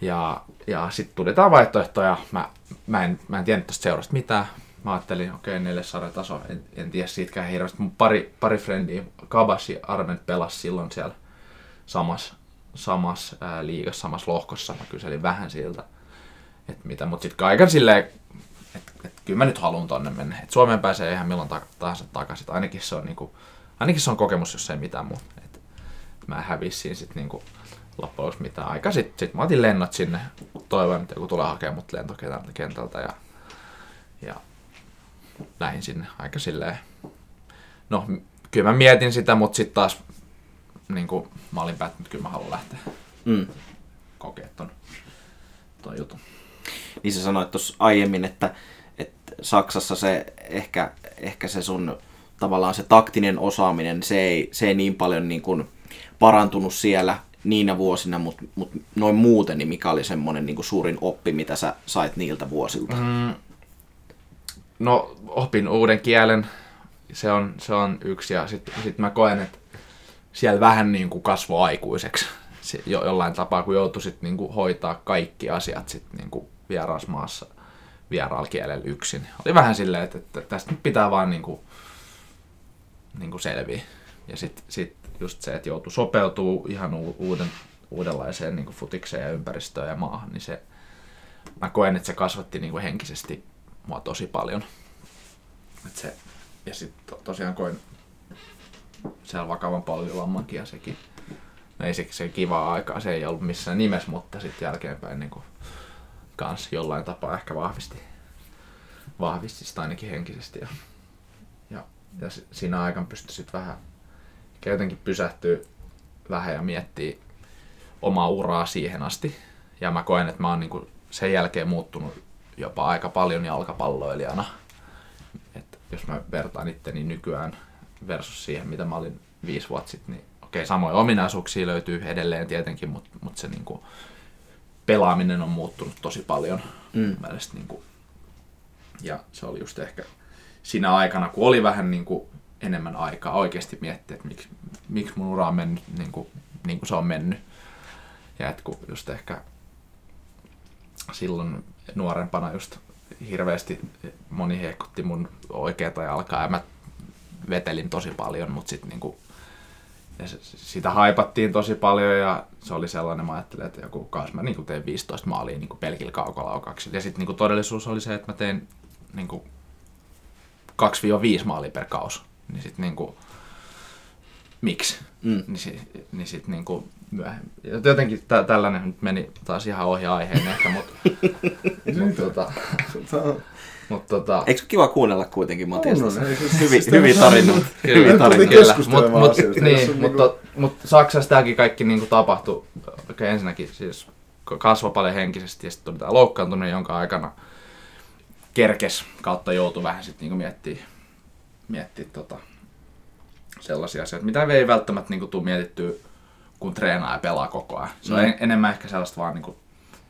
C: Ja, ja sitten tuli tämä vaihtoehto ja mä, mä, en, mä en tiennyt tästä seurasta mitään. Mä ajattelin, okei, okay, neljäs sarjataso, en, en tiedä siitäkään hirveästi. Mun pari, pari frendiä, Kabas ja Arment pelasi silloin siellä samassa samas, ää, liigassa, samassa lohkossa. Mä kyselin vähän siltä, että mitä, mutta sitten kaiken silleen, että et, kyllä mä nyt haluan tonne mennä. Et Suomeen pääsee ihan milloin ta- tahansa takaisin. Ainakin se on, niinku, ainakin se on kokemus, jos ei mitään muuta. Et, mä hävisin sitten niinku, loppujen mitään aikaa. Sitten sit mä otin lennot sinne, toivoin, että joku tulee hakemaan mut lentokentältä ja, ja lähin sinne aika silleen. No, kyllä mä mietin sitä, mutta sitten taas niin kuin, mä olin päättänyt, että kyllä mä haluan lähteä
A: Mm.
C: kokea ton, ton jutun.
A: Niin sä sanoit tuossa aiemmin, että, että Saksassa se ehkä, ehkä se sun tavallaan se taktinen osaaminen, se ei, se ei niin paljon niin kuin parantunut siellä niinä vuosina, mutta mut noin muuten, niin mikä oli semmoinen niin kuin suurin oppi, mitä sä sait niiltä vuosilta?
C: Mm, no, opin uuden kielen, se on, se on yksi, ja sitten sit mä koen, että siellä vähän niin kuin kasvoi aikuiseksi se, jo, jollain tapaa, kun joutui sit niin kuin hoitaa kaikki asiat sit niin kuin vierasmaassa vieraalla kielellä yksin. Oli vähän silleen, että, että tästä nyt pitää vaan niin kuin, niin kuin selviä. Ja sitten sit just se, että joutui sopeutuu ihan uuden, uudenlaiseen niin kuin futikseen ja ympäristöön ja maahan, niin se, mä koen, että se kasvatti niin kuin henkisesti mua tosi paljon. Et se, ja sitten to, tosiaan koin siellä vakavan polvivammankin ja sekin, no ei se, se kivaa aikaa, se ei ollut missään nimessä, mutta sitten jälkeenpäin niin kuin, kans jollain tapaa ehkä vahvisti, vahvisti sitä ainakin henkisesti. Ja, ja, ja si- siinä aikana pystyi sitten vähän jotenkin pysähtyä vähän ja miettiä omaa uraa siihen asti. Ja mä koen, että mä oon niinku sen jälkeen muuttunut jopa aika paljon jalkapalloilijana. Et jos mä vertaan itteni nykyään versus siihen, mitä mä olin viisi vuotta sitten, niin okei, samoja ominaisuuksia löytyy edelleen tietenkin, mutta mut se niinku pelaaminen on muuttunut tosi paljon.
A: Mm.
C: Mun mielestä niinku, ja se oli just ehkä siinä aikana, kun oli vähän niinku enemmän aikaa oikeasti miettiä, että miksi, miksi mun ura on mennyt niin kuin, niin kuin se on mennyt. Ja että kun just ehkä silloin nuorempana just hirveästi moni hehkutti mun oikeata jalkaa ja mä vetelin tosi paljon, mutta sitten niinku, sitä haipattiin tosi paljon ja se oli sellainen, mä ajattelin, että joku kausi mä niinku tein 15 maalia niinku pelkillä kaukolaukauksilla. Ja sitten niinku todellisuus oli se, että mä tein niinku 2-5 maalia per kausi. Niin sitten niinku, miksi?
A: Mm.
C: Niin, si, niin sitten niinku myöhemmin. Jotenkin tä, tällainen nyt meni taas ihan ohi aiheen ehkä, mutta mut, tota, mut, tota,
A: Eikö kiva kuunnella kuitenkin Matias?
B: On, on, se-
A: Hyviä,
B: sitä
A: hyviä
B: on-
A: tarinoita.
C: Kyllä.
A: tarinoita.
C: Mutta mut, niin,
B: on
C: mutta
B: niinku-
C: mut Saksassa tämäkin kaikki niinku tapahtui okay, ensinnäkin siis kasvoi paljon henkisesti ja sitten tuli tämä loukkaantuminen, jonka aikana kerkes kautta joutui vähän sitten niinku miettiä, miettiä tota, sellaisia asioita, mitä ei välttämättä niinku tule mietittyä, kun treenaa ja pelaa koko ajan. Se on
A: Mm.
C: en, enemmän ehkä sellaista vaan niinku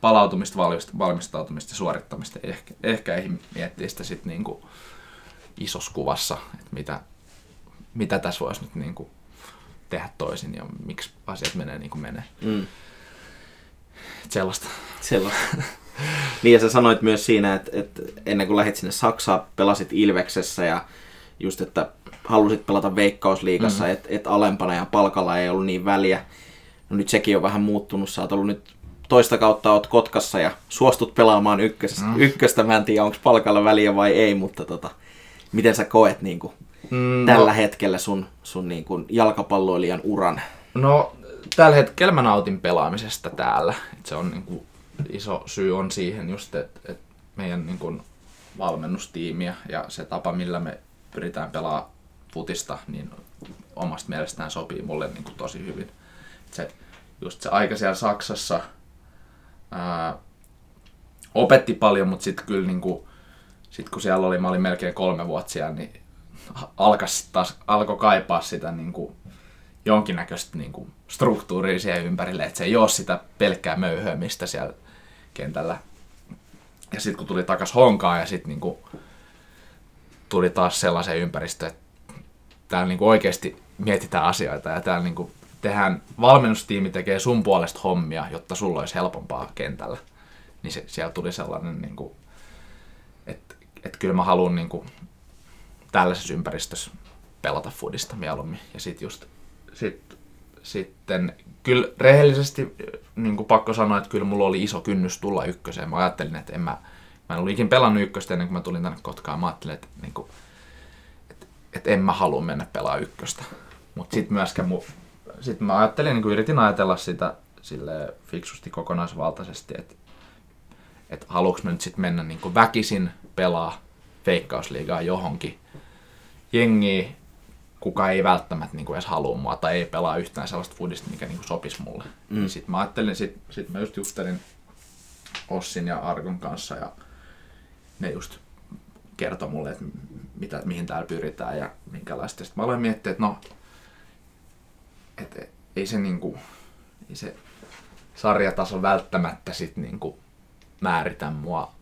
C: palautumista, valmist- valmistautumista ja suorittamista. Ehkä, ehkä ei miettiä sitä sitten niinku isossa kuvassa, että mitä, mitä tässä voisi nyt niin kuin tehdä toisin ja miksi asiat menee niin kuin menee.
A: Mm.
C: Et sellaista.
A: Sellaista. niin ja sä sanoit myös siinä, että, että ennen kuin lähdit sinne Saksaan, pelasit Ilveksessä ja just, että halusit pelata Veikkausliigassa, mm. että et alempana ja palkalla ei ollut niin väliä. No nyt sekin on vähän muuttunut. Sä oot ollut nyt toista kautta oot Kotkassa ja suostut pelaamaan ykköstä. Mm. ykköstä. Mä en tiedä, onko palkalla väliä vai ei, mutta tota, miten sä koet niin kuin, mm, tällä no, hetkellä sun, sun niin kuin, jalkapalloilijan uran?
C: No, tällä hetkellä mä nautin pelaamisesta täällä. Et se on niin kuin, iso syy on siihen just, että et meidän niin kuin, valmennustiimiä ja se tapa, millä me pyritään pelaamaan futista, niin omasta mielestään sopii mulle niin kuin, tosi hyvin. Se, just se aika siellä Saksassa ää, opetti paljon, mutta sitten kyllä niin kuin, sit kun siellä oli, mä olin melkein kolme vuotta siellä, niin alkoi kaipaa sitä niin kuin, jonkinnäköistä niin kuin, struktuuria siihen ympärille, että se ei ole sitä pelkkää möyhöämistä siellä kentällä. Ja sitten kun tuli takas honkaan ja sitten niin kuin, tuli taas sellaiseen ympäristöön, että täällä niin kuin oikeasti mietitään asioita ja täällä niin kuin tehdään, valmennustiimi tekee sun puolesta hommia, jotta sulla olisi helpompaa kentällä. Niin se, siellä tuli sellainen, niin kuin, että, että kyllä mä haluan niin kuin, tällaisessa ympäristössä pelata foodista mieluummin. Ja sit just, sit, sitten kyllä rehellisesti niin kuin pakko sanoa, että kyllä mulla oli iso kynnys tulla ykköseen. Mä ajattelin, että en mä, mä en ollut ikin pelannut ykköstä ennen kuin mä tulin tänne Kotkaan. Mä ajattelin, että, niin kuin, että, että en mä halua mennä pelaa ykköstä. Mutta sitten myöskään mu, sit mä ajattelin, niin kuin yritin ajatella sitä sille fiksusti kokonaisvaltaisesti, että, että haluanko mä nyt sitten mennä niin kuin väkisin pelaa veikkausliigaa johonkin jengiä, kuka ei välttämättä niin kuin edes halua mua tai ei pelaa yhtään sellaista foodista, mikä niin kuin sopisi mulle. Mm. Niin sitten mä ajattelin, sit, sit mä just juttelin Ossin ja Argon kanssa ja ne just kertoi mulle, että mitä, mihin täällä pyritään ja minkälaista. Sitten mä aloin miettiä, että no, et, ei se niinku, ei se sarjataso välttämättä sit niinku määritä mua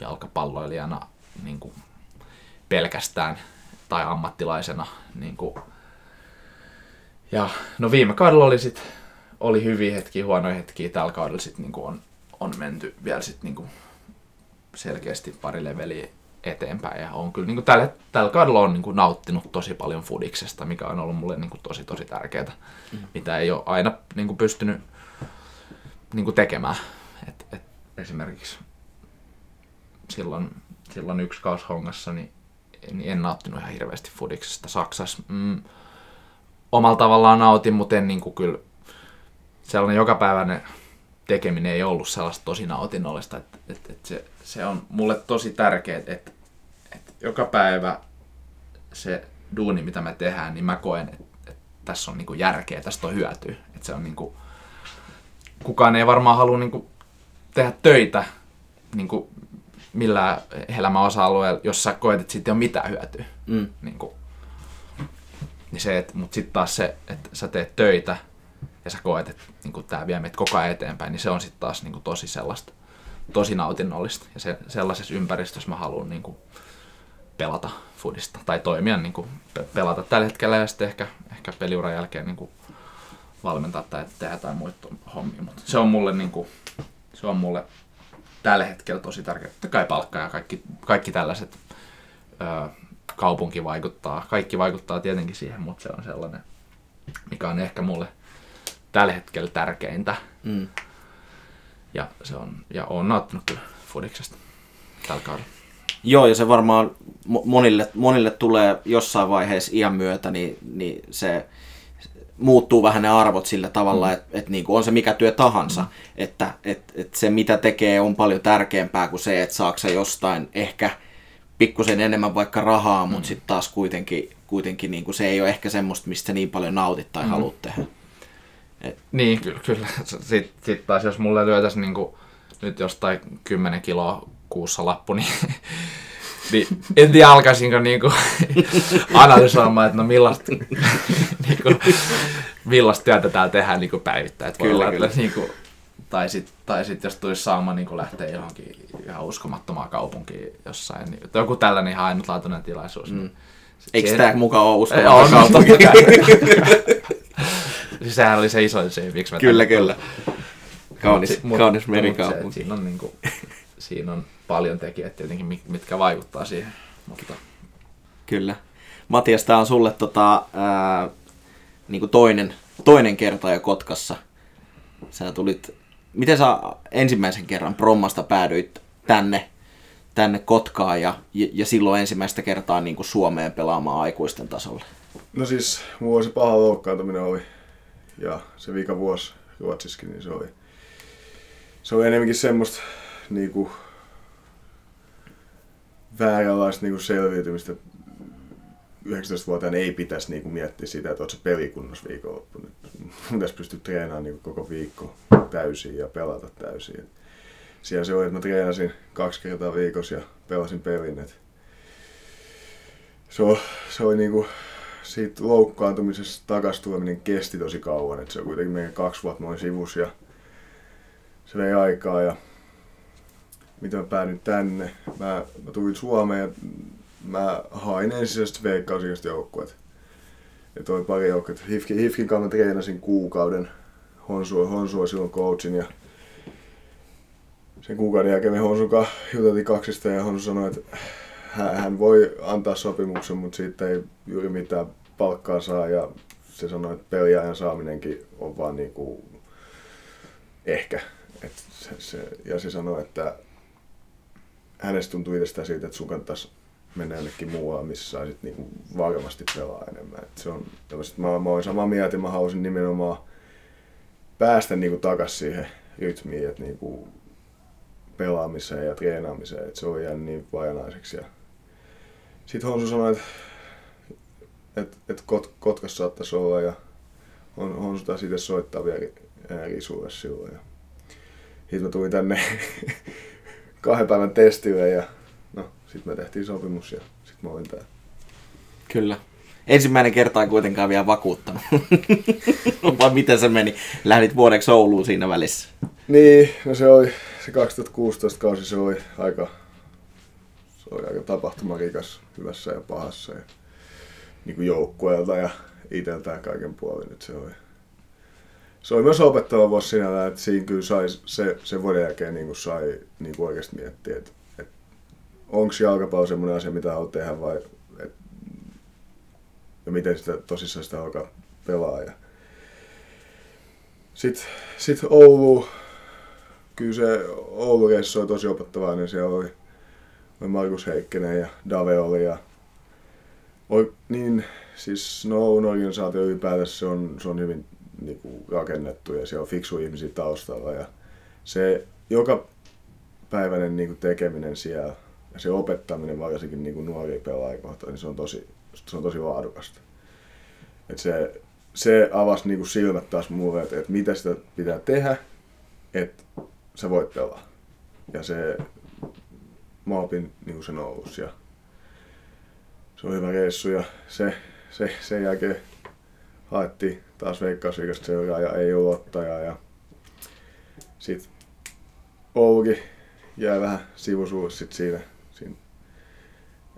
C: jalkapalloilijana niinku pelkästään tai ammattilaisena. Niin kuin. Ja no viime kaudella oli, sit, oli hyviä hetkiä, huonoja hetkiä. Tällä kaudella sit, niin kuin on, on menty vielä sit, niin kuin selkeästi pari leveliä eteenpäin. Ja on kyllä niin kuin tällä, tällä kaudella on niin kuin nauttinut tosi paljon fudiksesta, mikä on ollut mulle niin kuin tosi tosi tärkeää, mm. mitä ei ole aina niin kuin pystynyt niin kuin tekemään. Et, et esimerkiksi silloin, silloin yksi kausi hongassa, niin niin en nauttinut ihan hirveästi fudiksesta Saksassa. Mm, omalla tavallaan nautin, mutta en niin kuin kyllä sellainen jokapäiväinen tekeminen ei ollut sellaista tosi nautinnollista. Että, että, että se, se on mulle tosi tärkeää, että, että joka päivä se duuni, mitä me tehdään, niin mä koen, että, että tässä on niin kuin järkeä, tästä on hyötyä. Että se on niin kuin, kukaan ei varmaan halua niin kuin tehdä töitä niin kuin millään elämän osa-alueella, jos sä koet, että siitä ei ole mitään hyötyä. Mm. Niin, kuin, niin se, että, mutta sitten taas se, että sä teet töitä ja sä koet, että niin tämä vie meitä koko ajan eteenpäin, niin se on sitten taas niin kuin, tosi sellaista, tosi nautinnollista. Ja se, sellaisessa ympäristössä mä haluan niin kuin, pelata foodista tai toimia, niin kuin, pelata tällä hetkellä ja sitten ehkä, ehkä peliuran jälkeen niin kuin, valmentaa tai tehdä jotain muita hommia. Mutta se on mulle, niin kuin, se on mulle tällä hetkellä tosi tärkeää. Totta kai palkka ja kaikki, kaikki tällaiset ö, kaupunki vaikuttaa. Kaikki vaikuttaa tietenkin siihen, mutta se on sellainen, mikä on ehkä mulle tällä hetkellä tärkeintä. Mm. Ja, se on, ja on nauttinut kyllä Fudiksesta tällä kaudella.
A: Joo, ja se varmaan monille, monille tulee jossain vaiheessa iän myötä, niin, niin se muuttuu vähän ne arvot sillä tavalla, mm. että et niinku on se mikä työ tahansa, mm. että et, et se mitä tekee on paljon tärkeämpää kuin se, että saako se jostain ehkä pikkusen enemmän vaikka rahaa, mm. mutta sitten taas kuitenkin, kuitenkin niinku se ei ole ehkä semmoista, mistä niin paljon nautit tai mm. haluat tehdä.
C: Et. Niin, kyllä. kyllä. Sitten sit taas jos mulle lyötäisiin niinku nyt jostain 10 kiloa kuussa lappu, niin niin en tiedä alkaisinko niinku analysoimaan, että no millaista, niinku, millaista työtä täällä tehdään niinku päivittäin. Että
A: kyllä, olla,
C: kyllä. Että, niinku, Tai sitten tai sit jos tulisi sauma niin lähteä johonkin ihan uskomattomaan kaupunkiin jossain. Niin, joku tällainen ihan ainutlaatuinen tilaisuus. Mm.
A: Eikö tämä mukaan ole
C: uskomaton kaupunki? siis sehän oli se iso syy, miksi mä
A: Kyllä, kyllä. Kaunis, mut, kaunis merikaupunki.
C: Se, siinä, on niin kuin, siinä on paljon tekijät tietenkin, mitkä vaikuttaa siihen. Mutta...
A: Kyllä. Matias, tämä on sulle tota, ää, niin kuin toinen, toinen kerta jo Kotkassa. Sä tulit, miten sä ensimmäisen kerran Prommasta päädyit tänne, tänne Kotkaan ja, ja silloin ensimmäistä kertaa niin kuin Suomeen pelaamaan aikuisten tasolle?
B: No siis, mulla se paha loukkaantuminen oli ja se viika vuosi Ruotsissakin, niin se oli, se oli enemmänkin semmoista niin kuin, vääränlaista kuin selviytymistä 19-vuotiaana ei pitäisi niinku miettiä sitä, että oletko pelikunnossa viikonloppuna. Pitäisi pystyä treenaamaan niinku koko viikko täysin ja pelata täysin. Siellä se oli, että mä treenasin kaksi kertaa viikossa ja pelasin pelin. Et se, oli, se oli niinku, siitä loukkaantumisesta takaisin kesti tosi kauan. Et se on kuitenkin meidän kaksi vuotta noin sivus ja se vei aikaa ja mitä mä päädyin tänne. Mä, mä tulin Suomeen ja mä hain ensisijaisesti veikkausikaista joukkueet. Ja toi pari joukkueet. Hifkin, Hifkin kanssa treenasin kuukauden. Honsua, Honsua silloin coachin ja sen kuukauden jälkeen me Honsun kanssa juteltiin kaksista ja Honsu sanoi, että hän voi antaa sopimuksen, mutta siitä ei juuri mitään palkkaa saa ja se sanoi, että peliajan saaminenkin on vaan niinku ehkä. Et se, se, ja se sanoi, että hänestä tuntui itsestään siitä, että sun kannattaisi mennä jonnekin muualle, missä saisit niinku varmasti pelaa enemmän. Et se on, mä, mä olen samaa mieltä, mä haluaisin nimenomaan päästä niinku takaisin siihen rytmiin, että niinku pelaamiseen ja treenaamiseen, että se on jäänyt niin vajanaiseksi. Ja sitten Honsu sanoi, että et, et Kot, Kotkassa saattaisi olla ja on, Honsu taas itse soittaa vielä Risulle silloin. Ja sitten mä tulin tänne kahden päivän testille ja sitten me tehtiin sopimus ja sitten mä olin täällä.
A: Kyllä. Ensimmäinen kerta ei kuitenkaan vielä vakuuttanut. Vai miten se meni? Lähdit vuodeksi Ouluun siinä välissä.
B: Niin, no se oli, se 2016 kausi se oli aika, se oli aika tapahtumarikas hyvässä ja pahassa. Ja, niin kuin joukkueelta ja itseltään kaiken puolin. Että se oli, se oli myös opettava vuosi sinällään, että siinä kyllä sai, se, se vuoden jälkeen niin kuin sai niin kuin oikeasti miettiä, että onko jalkapallo semmoinen asia, mitä haluat tehdä vai et, ja miten sitä tosissaan sitä alkaa pelaa. Ja sitten sit Oulu, kyllä se Oulu reissu oli tosi opettavainen. Siellä oli, oli Markus Heikkinen ja Dave oli ja oli, niin, siis no organisaatio ylipäätänsä se on, se on hyvin niin kuin, rakennettu ja siellä on fiksu ihmisiä taustalla ja se joka päiväinen niin kuin, tekeminen siellä ja se opettaminen varsinkin niin kuin nuoria pelaajia kohtaan, niin se on tosi, se on tosi laadukasta. Et se, se avasi niin kuin silmät taas mulle, että, että mitä sitä pitää tehdä, että sä voit pelaa. Ja se, mä opin niin kuin sen Oulussa ja se oli hyvä reissu ja se, se, sen jälkeen haettiin taas veikkausviikosta seuraa ja ei ollut ottajaa ja sitten Oulukin jäi vähän sivusuus sit siinä siinä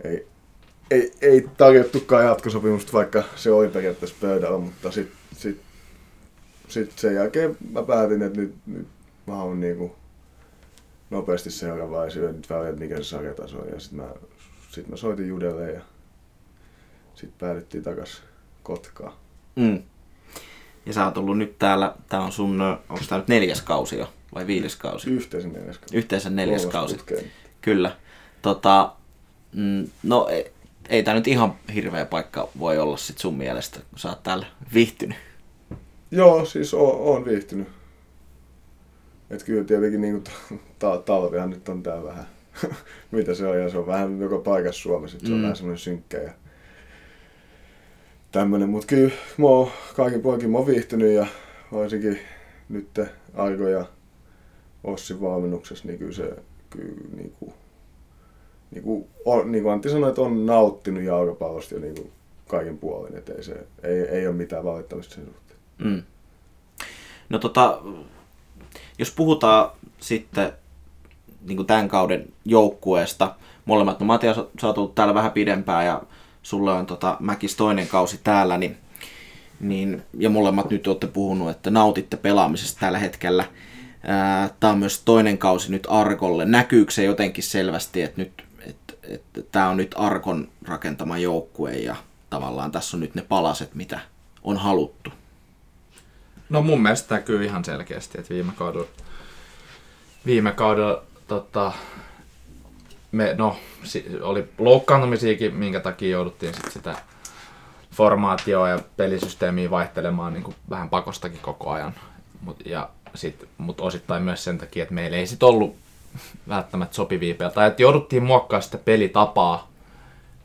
B: ei, ei, ei tarjottukaan jatkosopimusta, vaikka se oli periaatteessa pöydällä, mutta sitten sit, sit sen jälkeen mä päätin, että nyt, nyt mä haluan niinku nopeasti seuraavaa ja nyt väliä, että mikä se sarjataso on. Ja sitten mä, sit mä soitin Judelle ja sitten päädyttiin takas Kotkaan.
A: Mm. Ja sä oot ollut nyt täällä, tää on sun, onko tää nyt neljäs kausi jo vai viides kausi?
B: Yhteisen neljäs kausi.
A: Yhteisen neljäs kausi. Kyllä. Tota, mm, no ei, ei tämä nyt ihan hirveä paikka voi olla sit sun mielestä, kun sä oot täällä viihtynyt.
B: Joo, siis oon, oon viihtynyt. Et kyllä tietenkin niin ta- talvihan nyt on tää vähän, mitä se on, ja se on vähän joka paikassa Suomessa, se on mm. vähän semmoinen synkkä ja tämmönen, mut kyllä mä oon kaikin poikin mä oon viihtynyt ja varsinkin nyt Argo ja Ossin valmennuksessa, niin kyllä se kyllä niin kuin, niin kuin, on, niin kuin Antti sanoi, että on nauttinut jalkapallosta jo niin kuin kaiken puolin, että ei, se, ei, ei ole mitään valittamista sen suhteen.
A: Mm. No tota, jos puhutaan sitten niin kuin tämän kauden joukkueesta, molemmat, no Matias, sä oot ollut täällä vähän pidempään ja sulle on tota, Mäkis toinen kausi täällä, niin, niin, ja molemmat nyt olette puhunut, että nautitte pelaamisesta tällä hetkellä. Tämä on myös toinen kausi nyt Arkolle. Näkyykö se jotenkin selvästi, että nyt että tämä on nyt Arkon rakentama joukkue ja tavallaan tässä on nyt ne palaset, mitä on haluttu?
C: No mun mielestä näkyy ihan selkeästi, että viime kaudella, viime kaudella tota, me, no, oli loukkaantumisiakin, minkä takia jouduttiin sit sitä formaatioa ja pelisysteemiä vaihtelemaan niin kuin vähän pakostakin koko ajan. Mut, ja sit, mut osittain myös sen takia, että meillä ei sit ollut välttämättä sopivia pelejä. Tai että jouduttiin muokkaamaan sitä pelitapaa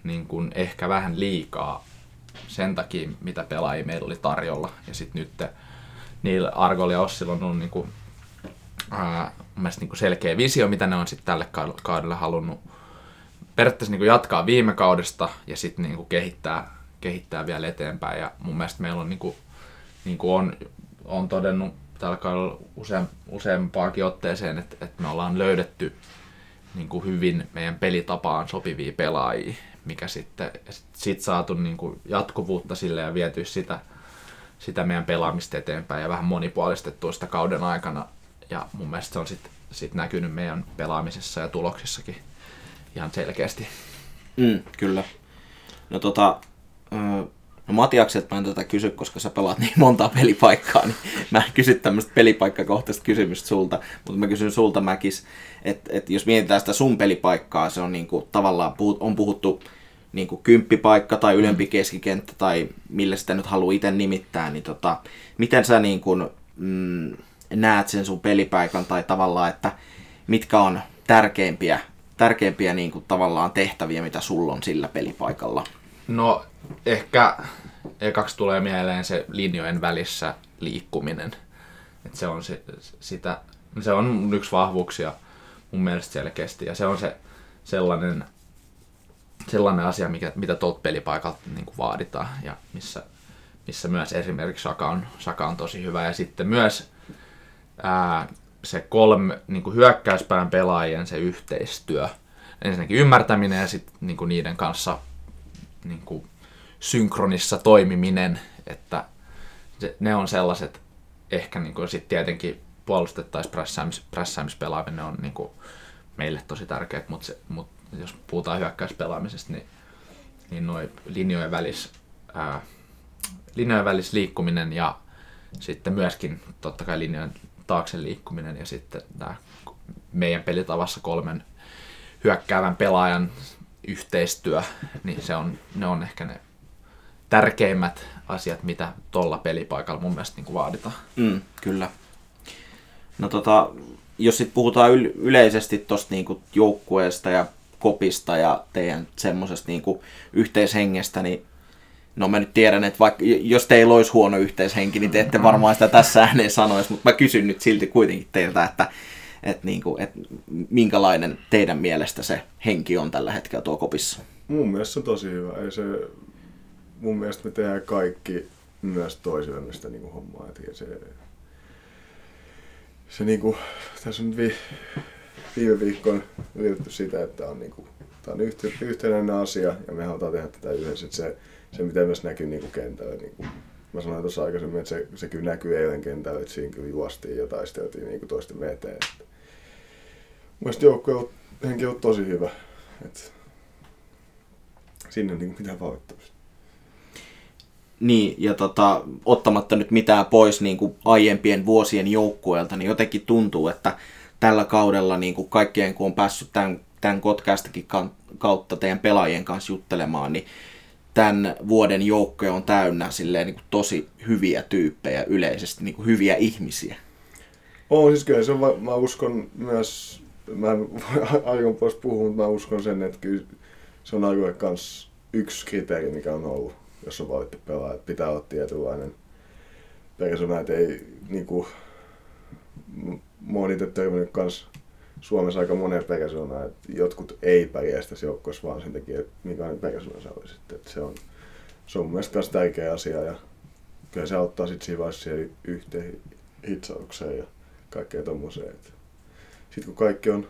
C: niin kuin ehkä vähän liikaa sen takia, mitä pelaajia meillä oli tarjolla. Ja sitten nyt niillä Argol ja Ossilla on ollut niin kuin, ää, niin kuin selkeä visio, mitä ne on sitten tälle kaudelle halunnut periaatteessa niin jatkaa viime kaudesta ja sitten niin kehittää, kehittää vielä eteenpäin. Ja mun mielestä meillä on, niin kuin, niin kuin on, on todennut tällä kaudella usein, useampaakin otteeseen, että, että me ollaan löydetty niin kuin hyvin meidän pelitapaan sopivia pelaajia, mikä sitten sit saatu niin kuin jatkuvuutta sille ja viety sitä, sitä meidän pelaamista eteenpäin ja vähän monipuolistettua sitä kauden aikana. Ja mun mielestä se on sitten sit näkynyt meidän pelaamisessa ja tuloksissakin ihan selkeästi.
A: Mm, kyllä. No tota, No Matiakset mä en tätä kysy, koska sä pelaat niin montaa pelipaikkaa, niin mä en kysy tämmöistä pelipaikkakohtaista kysymystä sulta, mutta mä kysyn sulta Mäkis, että et jos mietitään sitä sun pelipaikkaa, se on niinku, tavallaan puhut, on puhuttu niinku kymppipaikka tai ylempi keskikenttä tai millä sitä nyt haluaa itse nimittää, niin tota, miten sä niinku, mm, näet sen sun pelipaikan tai tavallaan, että mitkä on tärkeimpiä, tärkeimpiä niinku, tavallaan tehtäviä, mitä sulla on sillä pelipaikalla?
C: No ehkä ekaksi tulee mieleen se linjojen välissä liikkuminen. Et se on se, sitä, se on yksi vahvuuksia mun mielestä selkeästi ja se on se sellainen, sellainen asia, mikä, mitä tuolta pelipaikalta niin kuin vaaditaan ja missä, missä myös esimerkiksi Saka on, Saka on tosi hyvä ja sitten myös ää, se kolme niin kuin hyökkäyspään pelaajien se yhteistyö, ensinnäkin ymmärtäminen ja sitten niin niiden kanssa niin kuin synkronissa toimiminen, että se, ne on sellaiset, ehkä niin kuin sit tietenkin puolustettaisiin prässäämis, prässäämispelaaminen on niin kuin meille tosi tärkeät, mutta, se, mutta jos puhutaan hyökkäyspelaamisesta, niin, niin noin linjojen välis, ää, linjojen välis liikkuminen ja sitten myöskin totta kai linjojen taakse liikkuminen ja sitten tämä meidän pelitavassa kolmen hyökkäävän pelaajan yhteistyö, niin se on, ne on ehkä ne tärkeimmät asiat, mitä tuolla pelipaikalla mun mielestä niin kuin vaaditaan.
A: Mm, kyllä. No tota, jos sitten puhutaan yl- yleisesti tuosta niinku joukkueesta ja kopista ja teidän semmoisesta niinku yhteishengestä, niin no mä nyt tiedän, että vaikka, jos teillä olisi huono yhteishenki, niin te ette varmaan sitä tässä ääneen sanoisi, mutta mä kysyn nyt silti kuitenkin teiltä, että, että, niinku, että minkälainen teidän mielestä se henki on tällä hetkellä tuo kopissa?
B: Mun mielestä se on tosi hyvä. Ei se, mun mielestä me tehdään kaikki myös toisillemme sitä niin kuin hommaa. Et se, se niin kuin, tässä on vi, viime viikkoon yritetty sitä, että on, niin kuin, tämä on yhte, yhtenäinen asia ja me halutaan tehdä tätä yhdessä. Että se, se mitä myös näkyy niin kuin kentällä. Niin kuin, mä sanoin tuossa aikaisemmin, että se, se kyllä näkyy eilen kentällä, että siinä kyllä juostiin ja taisteltiin niin kuin toisten veteen. Mielestäni joukkojen henki on tosi hyvä. Että sinne niin mitään valittamista.
A: Niin, ja tota, ottamatta nyt mitään pois niin kuin aiempien vuosien joukkueelta, niin jotenkin tuntuu, että tällä kaudella niin kuin kaikkien, kun on päässyt tämän, tämän kotkastakin kautta teidän pelaajien kanssa juttelemaan, niin tämän vuoden joukkoja on täynnä silleen, niin kuin tosi hyviä tyyppejä yleisesti, niin kuin hyviä ihmisiä.
B: On siis kyllä, se on, mä uskon myös, mä en aion pois puhua, mutta mä uskon sen, että kyllä se on aikojen kanssa yksi kriteeri, mikä on ollut, jos on valittu pelaaja, että pitää olla tietynlainen persona, että ei niinku, itse törmännyt kans Suomessa aika moneen persoonaan, että jotkut ei pärjää tässä joukkoissa vaan sen takia, että minkälainen persoona se olisi. Että se on, se on mun mielestä myös tärkeä asia ja kyllä se auttaa sitten siinä vaiheessa yhteen hitsaukseen ja kaikkea tommoseen. Sitten kun kaikki on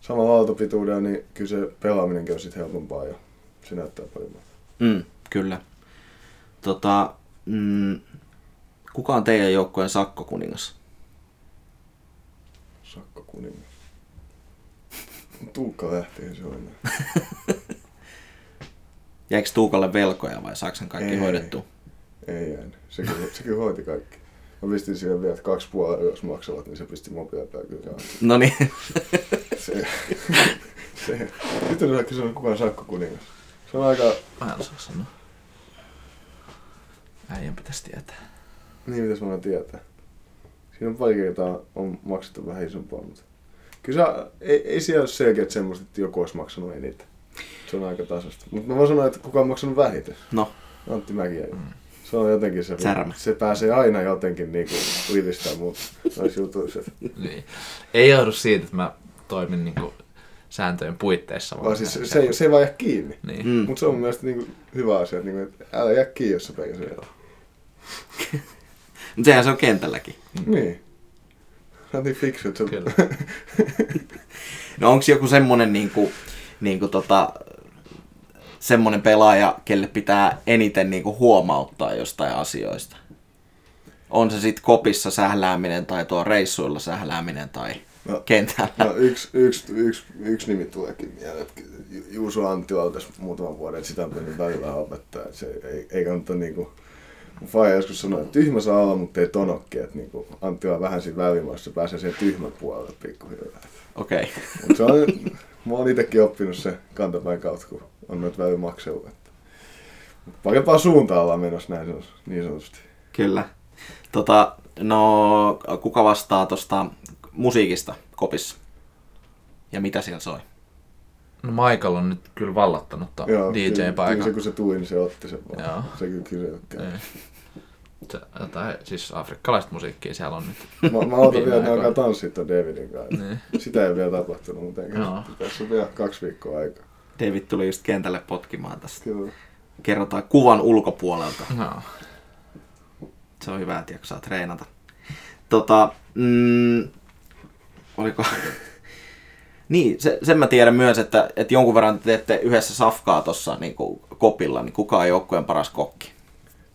B: samalla aaltopituudella, niin kyllä se pelaaminenkin on sitten helpompaa ja se näyttää paljon.
A: Mm, kyllä. Tota, mm, kuka on teidän joukkueen sakkokuningas?
B: Sakkokuningas. Tuukka lähtee on.
A: Jäikö Tuukalle velkoja vai saako sen kaikki
B: Ei.
A: hoidettu?
B: Ei jäänyt. Se, kyllä, se kyllä hoiti kaikki. Mä pistin siihen vielä, että kaksi puolella, jos maksavat, niin se pisti mobiilipää kyllä saa.
A: No niin.
B: Se, se. Nyt on kysynyt, kuka on sakkokuningas. Se on aika,
C: Mä en osaa sanoa. Äijän pitäisi tietää.
B: niin mitäs mä voin tietää. Siinä on pari kertaa on maksettu vähän isompaa, mutta kyllä se, ei, ei siellä ole selkeät semmoista, että joku olisi maksanut eniten. Se on aika tasasta. Mutta mä voin sanoa, että kuka on maksanut vähiten.
A: No,
B: Antti Mäkijärvi. Se on jotenkin se,
A: Särmä.
B: se pääsee aina jotenkin niinku ylistämään mut noissa jutuissa.
C: Niin. Ei johdu siitä, että mä toimin niinku sääntöjen puitteissa.
B: Vaan siis se, se, ei, se ei vaan jää kiinni.
C: Niin.
A: mm.
B: Mutta se on mun mielestä niinku hyvä asia, että, niinku, että älä jää kiinni, jos sä.
A: Mutta sehän se on kentälläkin.
B: Niin. Niin fiksu, että sä...
C: Kyllä.
A: No onko joku semmonen niinku, niinku tota, semmonen pelaaja, kelle pitää eniten niinku huomauttaa jostain asioista? On se sitten kopissa sählääminen tai tuo reissuilla sählääminen tai
B: No.
A: kentällä.
B: No yksi, yksi, yksi, yksi nimi tuleekin mieleen, Juuso Anttila on tässä muutaman vuoden, että sitä on pitänyt välillä opettaa, se ei, ei kannata niinku... Mun faija joskus sanoi, että tyhmä saa olla, mutta ei tonokki, että niinku Anttila on vähän siinä välimaassa, pääsee siihen tyhmän puolelle pikkuhiljaa.
A: Okei. Okay.
B: Mutta se on, mä oon itekin oppinut se kantapäin kautta, kun on noita välimakseja. Että parempaa suuntaan ollaan menossa näin sanos- niin sanotusti.
A: Kyllä. Tota, no, kuka vastaa tuosta musiikista kopissa? Ja mitä siellä soi?
C: No Michael on nyt kyllä vallattanut ton
B: kyllä- kyllä se
C: DJ-paikan.
B: kun se tuli, niin se otti sen vaan.
C: Joo.
B: Se kyllä kyllä käy.
C: Niin. Se, jotain, siis afrikkalaista musiikkia siellä on nyt.
B: Mä, mä otan
C: Viime
B: vielä, että alkaa tanssia ton Davidin kanssa.
C: Niin.
B: Sitä ei vielä tapahtunut, mutta enkä
C: Joo.
B: tässä on vielä kaksi viikkoa aikaa.
A: David tuli just kentälle potkimaan tästä.
B: Kyllä.
A: Kerrotaan kuvan ulkopuolelta.
C: No.
A: Se on hyvä, että jaksaa treenata. Tota, mm, oliko... niin, se, sen mä tiedän myös, että, että jonkun verran te teette yhdessä safkaa tuossa niin kopilla, niin kuka on joukkueen paras kokki?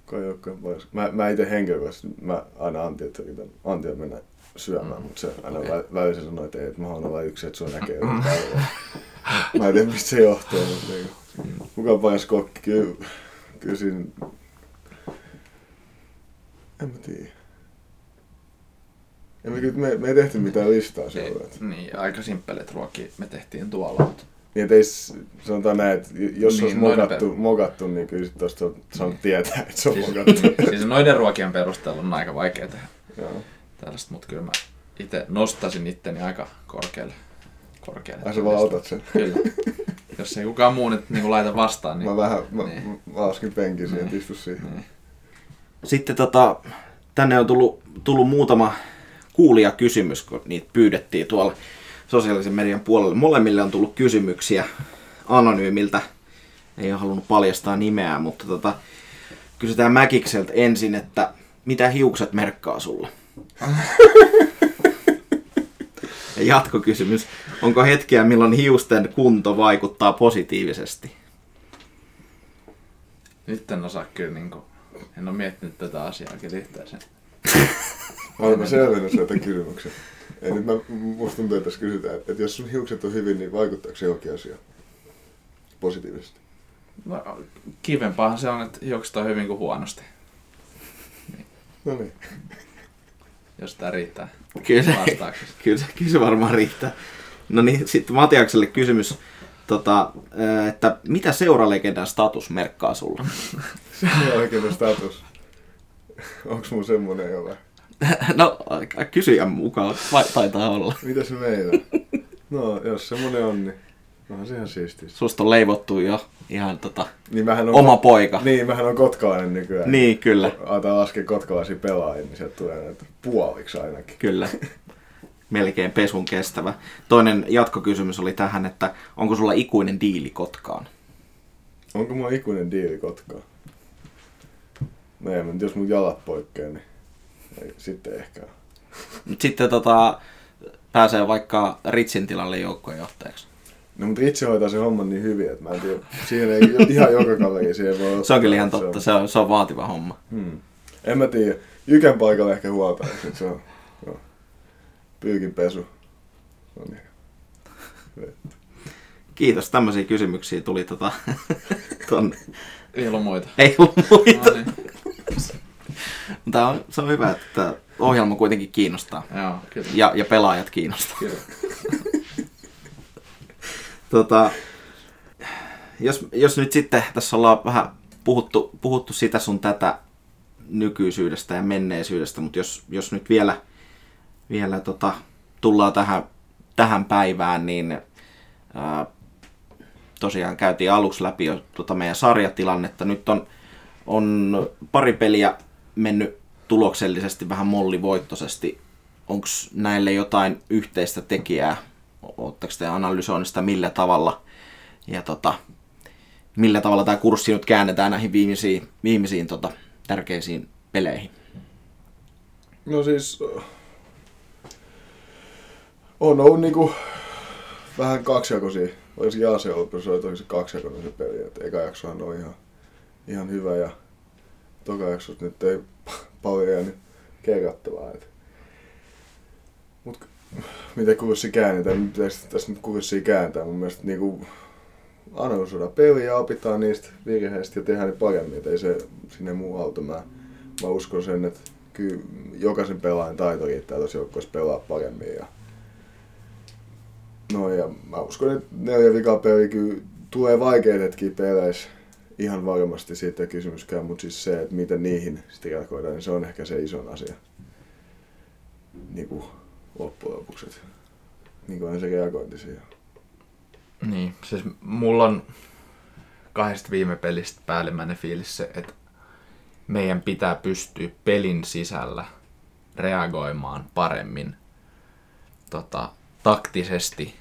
B: Kai joukkojen pois. Mä, mä itse henkilökohtaisesti, mä aina Antti, että yritän Antia mennä syömään, mutta se aina okay. välissä sanoi, että ei, että mä oon vain yksi, että sun näkee päivää. Mä en tiedä, mistä se johtuu, mutta niin, kuka on paras kokki? Kyllä, kyllä siinä... En mä tiedä. En me, me, me ei tehty mitään listaa. Että,
C: niin, aika simppeleet ruokia me tehtiin tuolla. Mutta...
B: niin, et ei, s- sanotaan näin, että jos
C: Niin,
B: olisi mokattu,
C: per-
B: mokattu, niin kyllä sit tosta on saanut tietää, että se on
C: Siis,
B: mokattu.
C: siis noiden ruokien perusteella on aika vaikea tehdä
B: Joo.
C: tällaista, mutta kyllä mä itse nostasin itteni aika korkealle. korkealle
B: Ai sä vaan otat sen.
C: Kyllä. Jos ei kukaan muu nyt niin laita vastaan, niin...
B: Mä vähän, mä,
C: Niin.
B: mä laskin penkin siihen,
C: Niin.
B: istu siihen.
C: Niin.
A: Sitten tota, tänne on tullut, tullut muutama kuulijakysymys, kun niitä pyydettiin tuolla sosiaalisen median puolella. Molemmille on tullut kysymyksiä anonyymiltä. Ei ole halunnut paljastaa nimeä, mutta tota, kysytään Mäkikseltä ensin, että mitä hiukset merkkaa sulle? Ja jatkokysymys. Onko hetkiä, milloin hiusten kunto vaikuttaa positiivisesti?
C: Nyt en osaa kyllä niinku... En ole miettinyt tätä asiaa kyllä yhtään sen.
B: Mä olen selvennyt sieltä kysymyksen. Ei nyt mä, musta tuntuu, että tässä kysytään, että, että jos sun hiukset on hyvin, niin vaikuttaako se johonkin asiaan? Positiivisesti.
C: No, kivempaahan se on, että hiukset on hyvin kuin huonosti,
B: No niin.
C: jos tää riittää
A: Kyllä kyllä, se, kyllä se varmaan riittää. No niin, sitten Matiakselle kysymys, tota, että mitä seuralegendan status merkkaa sulle?
B: Se on oikein status. Onks mun semmonen jo vai?
A: no, kysyjän mukaan vai, taitaa olla.
B: Mitä se meinaa? No, jos semmonen on, niin onhan se ihan siistiä.
A: Susta on leivottu jo ihan tota,
B: Niin mähän on
A: oma poika.
B: Niin, mähän on kotkalainen nykyään.
A: Niin, kyllä,
B: Aletaan laskea kotkalaisia pelaajia, niin sieltä tulee näitä puoliksi ainakin.
A: kyllä. Melkein pesun kestävä. Toinen jatkokysymys oli tähän, että onko sulla ikuinen diili Kotkaan?
B: Onko mulla ikuinen diili Kotkaan? No ei, mutta jos mun jalat poikkeaa, niin sitten ehkä.
A: Mut sitten tota, pääsee vaikka Ritsin tilalle joukkueenjohtajaksi.
B: No mutta itse hoitaa se homman niin hyvin, että mä en tiedä. Siihen ei ihan joka kaveri siihen voi ottaa.
A: Se on kyllä ihan totta, se on, se on vaativa homma.
B: Hmm. En mä tiedä. Jykän paikalla ehkä huolta, se on joo. pyykin pesu. On ihan.
A: Kiitos, tämmöisiä kysymyksiä tuli tota, tonne.
C: Ei ollut muita.
A: Ei ollut muita.
C: No niin.
A: Mutta on, se on hyvä, että ohjelma kuitenkin kiinnostaa.
C: Joo, kyllä.
A: Ja, ja pelaajat kiinnostaa.
C: kyllä.
A: Tota, jos, jos nyt sitten tässä ollaan vähän puhuttu, puhuttu sitä sun tätä nykyisyydestä ja menneisyydestä, mutta jos, jos nyt vielä, vielä tota, tullaan tähän, tähän päivään, niin ää, tosiaan käytiin aluksi läpi jo tota meidän sarjatilannetta. Nyt on, on pari peliä mennyt tuloksellisesti vähän mollivoittoisesti. Onko näille jotain yhteistä tekijää? Oletteko te analysoinnista millä tavalla? Ja tota, millä tavalla tämä kurssi nyt käännetään näihin viimeisiin, viimeisiin tota, tärkeisiin peleihin?
B: No siis... äh, On ollut niinku vähän kaksijakoisia. Jaase ollut, kun se oli tosi kaksijakoinen se peli. Et eka jaksohan on ihan, ihan hyvä ja toka jaksot nyt ei paljon jäänyt kerrottavaa. Et. Mut miten kurssi käännetään, nyt pitäisi tässä nyt kurssia kääntää. Mun mielestä niinku analysoida peliä opitaan niistä virheistä ja tehdään ne paremmin. Et ei se sinne muu auta. Mä, mä uskon sen, että kyllä jokaisen pelaajan taito riittää tuossa joukkueessa pelaa paremmin. Ja... No ja mä uskon, että neljä vikaa peli kyllä tulee vaikeita hetkiä peleissä. Ihan varmasti siitä kysymyskään, mutta siis se, että miten niihin sitten reagoidaan, niin se on ehkä se iso asia. Niin kuin loppujen lopuksi. että Minkälainen se reagointi siihen on.
C: Niin, siis mulla on kahdesta viime pelistä päällimmäinen fiilis se, että meidän pitää pystyä pelin sisällä reagoimaan paremmin tota, taktisesti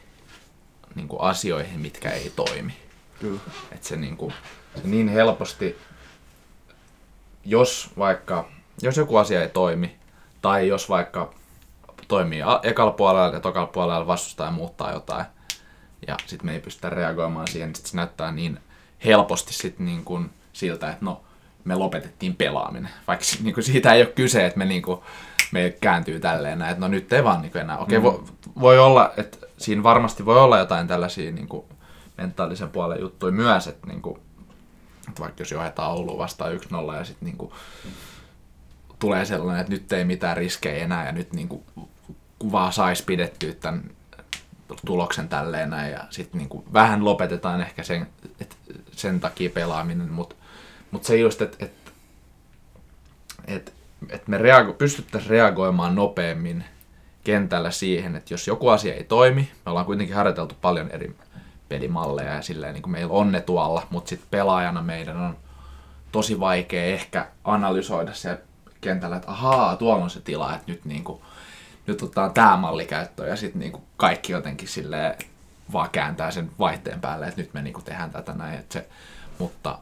C: niin kuin asioihin, mitkä ei toimi.
B: Kyllä.
C: Että se, niin kuin, se niin helposti, jos vaikka, jos joku asia ei toimi, tai jos vaikka toimii ekalla puolella ja tokalla puolella vastustaja muuttaa jotain, ja sitten me ei pystytä reagoimaan siihen, niin sit se näyttää niin helposti sit niin kuin siltä, että no, me lopetettiin pelaaminen. Vaikka niin kuin siitä ei ole kyse, että me, niin kuin, me kääntyy tälleen näin, että no nyt ei vaan niin kuin enää. Okei, okay, voi, voi olla, että siinä varmasti voi olla jotain tällaisia niin kuin mentaalisen puolen juttuja myös, että, niin kuin, että vaikka jos johdetaan Ouluun vastaan 1-0 ja sitten niin kuin, tulee sellainen, että nyt ei mitään riskejä enää ja nyt niin kuin, kuvaa saisi pidettyä tämän tuloksen tälleen näin ja sitten niinku vähän lopetetaan ehkä sen, et, sen takia pelaaminen, mutta mut se just, että et, et, et me reago, pystyttäisiin reagoimaan nopeammin kentällä siihen, että jos joku asia ei toimi, me ollaan kuitenkin harjoiteltu paljon eri pelimalleja ja silleen niin kuin meillä on ne tuolla, mutta sitten pelaajana meidän on tosi vaikea ehkä analysoida se kentällä, että ahaa, tuolla on se tila, että nyt niin kuin, nyt otetaan tämä malli käyttöön ja sitten niinku kaikki jotenkin silleen vaan kääntää sen vaihteen päälle, että nyt me niinku tehdään tätä näin. Et se, mutta,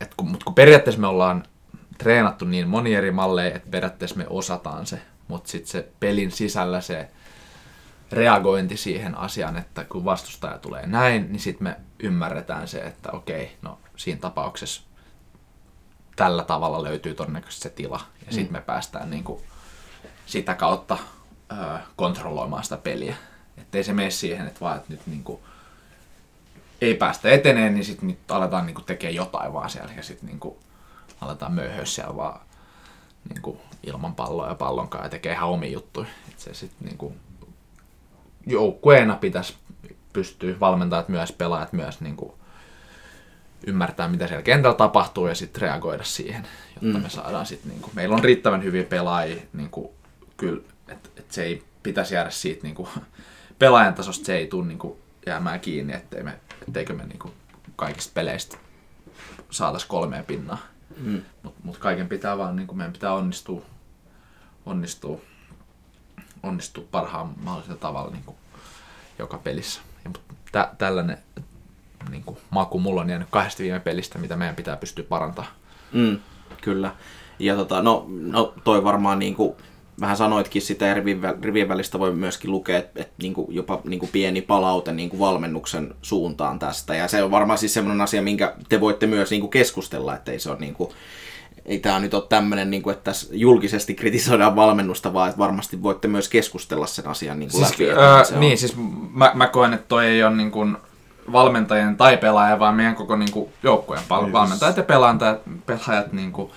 C: et kun, mut kun periaatteessa me ollaan treenattu niin moni eri malleja, että periaatteessa me osataan se, mutta sitten se pelin sisällä se reagointi siihen asiaan, että kun vastustaja tulee näin, niin sitten me ymmärretään se, että okei, no siinä tapauksessa tällä tavalla löytyy todennäköisesti se tila. Ja sitten me päästään niinku sitä kautta ö, kontrolloimaan sitä peliä. Että ei se mene siihen, että vaan että nyt niinku ei päästä eteneen, niin sitten nyt aletaan niinku tekemään jotain vaan siellä ja sitten niinku aletaan möyhöä siellä vaan niinku ilman palloa ja pallonkaan ja tekee ihan omia juttuja. Et se sitten niinku joukkueena pitäisi pystyä valmentajat myös, pelaajat myös niinku ymmärtää, mitä siellä kentällä tapahtuu ja sitten reagoida siihen, jotta mm. me saadaan sitten, niinku, meillä on riittävän hyviä pelaajia, niinku, kyllä, että et se ei pitäisi jäädä siitä niinku, pelaajan tasosta, se ei tule niinku, jäämään kiinni, ettei me, etteikö me niinku, kaikista peleistä saataisiin kolmeen pinnaa.
A: Mm.
C: Mutta mut kaiken pitää vaan, niinku, meidän pitää onnistua, onnistua, onnistua parhaan mahdollisella tavalla niinku, joka pelissä. Ja, mut tä, tällainen niin kuin, maku mulla on jäänyt kahdesta viime pelistä, mitä meidän pitää pystyä parantamaan.
A: Mm, kyllä. Ja tota, no, no toi varmaan niin kuin vähän sanoitkin sitä rivien, rivien välistä voi myöskin lukea, että, että niin jopa niin kuin pieni palaute niin kuin valmennuksen suuntaan tästä. Ja se on varmaan siis semmoinen asia, minkä te voitte myös niin kuin keskustella, että ei se ole niin kuin, ei tämä nyt ole tämmöinen, niin kuin, että tässä julkisesti kritisoidaan valmennusta, vaan että varmasti voitte myös keskustella sen asian niin kuin
C: Siis,
A: läpi.
C: öö,
A: se on-
C: niin, siis mä, mä koen, että toi ei ole niin kuin valmentajien tai pelaaja, vaan meidän koko niin kuin joukkueen pal- valmentajat ja pelaajat, pelaajat niin kuin,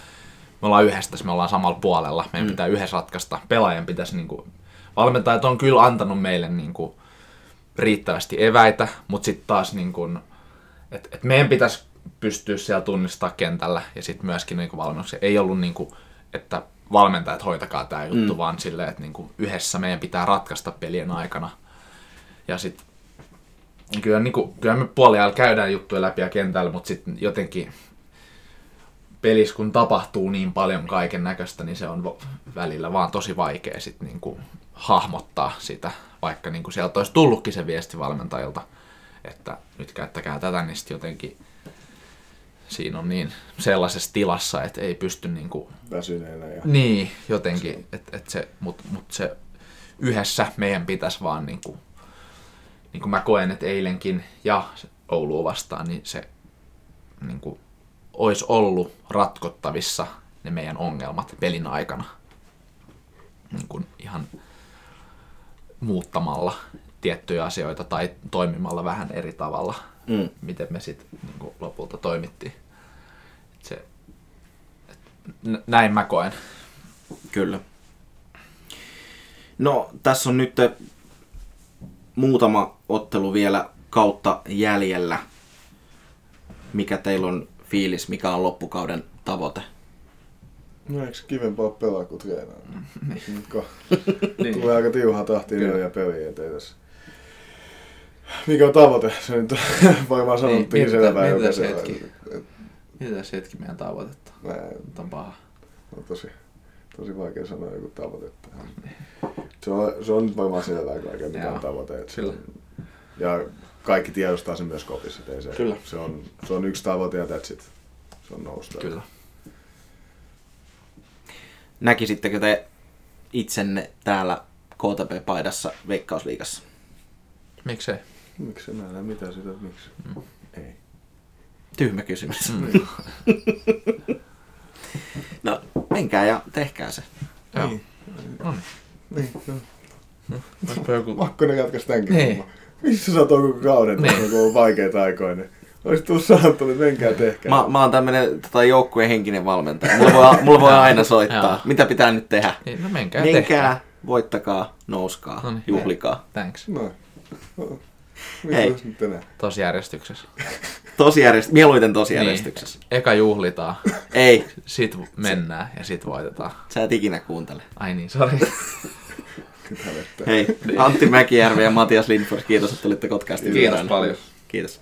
C: me ollaan yhdessä, tässä, me ollaan samalla puolella, meidän mm. pitää yhdessä ratkaista. Pelaajan pitäisi, niin kuin, valmentajat on kyllä antanut meille niin kuin, riittävästi eväitä, mutta sitten taas niin kuin, et, et meidän pitäisi pystyä siellä tunnistaa kentällä ja sitten myöskin niin valmennuksia. Ei ollut niin kuin, että valmentajat hoitakaa tämä juttu, mm. vaan silleen, että niin kuin yhdessä meidän pitää ratkaista pelien aikana. Ja sitten kyllä, niin kuin, kyllä me puoliajalla käydään juttuja läpi ja kentällä, mutta sitten jotenkin pelissä kun tapahtuu niin paljon kaiken näköistä, niin se on välillä vaan tosi vaikea sit niinku hahmottaa sitä, vaikka niinku sieltä olisi tullutkin se viesti valmentajilta, että nyt käyttäkää tätä, niin sitten jotenkin siinä on niin sellaisessa tilassa, että ei pysty niinku
B: Väsyneenä ja
C: niin, jotenkin, että et se, mutta mut se yhdessä meidän pitäisi vaan niinku, niin kuin mä koen, että eilenkin ja Oulua vastaan, niin se niinku, olisi ollut ratkottavissa ne meidän ongelmat pelin aikana. Niin kuin ihan muuttamalla tiettyjä asioita tai toimimalla vähän eri tavalla,
A: Mm.
C: miten me sitten niin lopulta toimittiin. Et se, et, näin mä koen.
A: Kyllä. No, tässä on nyt muutama ottelu vielä kautta jäljellä. Mikä teillä on fiilis, mikä on loppukauden tavoite?
B: No eikö kivempaa pelaa kuin treenaa? Kun Tulee aika tiuhaa tahtia
C: Kyllä.
B: neljä peliä, ettei tässä... Mikä on tavoite? Se nyt on varmaan sanottiin
C: mietitään-
B: selvää joka
C: se hetki. Mietitään se hetki meidän tavoitetta.
B: Mä
C: Nyt on paha.
B: on tosi, tosi vaikea sanoa joku tavoite. tähän. Se on, se on nyt varmaan selvää kaiken, mikä on tavoite. että
C: kyllä.
B: on- Ja kaikki tiedostaa sen myös kopissa. Ei se,
C: Kyllä.
B: Se on, se on yksi tavoite ja that's it. Se on nousta.
C: Kyllä.
A: Näkisittekö te itsenne täällä KTP-paidassa Veikkausliigassa?
C: Miksei?
B: Miksi mä en näe mitään sitä, miksi?
C: Mm.
B: Ei.
A: Tyhmä kysymys. No, menkää ja tehkää se.
C: Joo.
B: Niin.
C: No niin.
B: Niin, no.
C: Olisiko joku...
B: Pakko ne katkaisi tämänkin
C: Niin.
B: Missä sä oot koko kauden,
C: Niin.
B: kun on vaikeita aikoja, niin olisi tullut sanottu, että menkää tehkää.
A: Mä, mä oon tämmönen tota, joukkueen henkinen valmentaja. Mulla voi, mulla voi aina soittaa.
C: Joo.
A: Mitä pitää nyt tehdä?
C: Niin, no menkää tehkää.
A: Menkää, voittakaa, nouskaa,
C: No niin.
A: juhlikaa.
C: Thanks.
B: No. No. Mitä
A: Hei.
B: tässä nyt enää?
C: Tosi järjestyksessä.
A: Tosijärjest... Mieluiten tosijärjestyksessä.
C: Niin. Eka juhlitaan,
A: Ei,
C: sit mennään ja sit voitetaan.
A: sä et ikinä kuuntele.
C: Ai niin, sori.
A: Hei, Antti Mäkijärvi ja Matias Lindfors, kiitos, että tulitte Kotkastiin
C: Kiitos paljon.
A: Kiitos.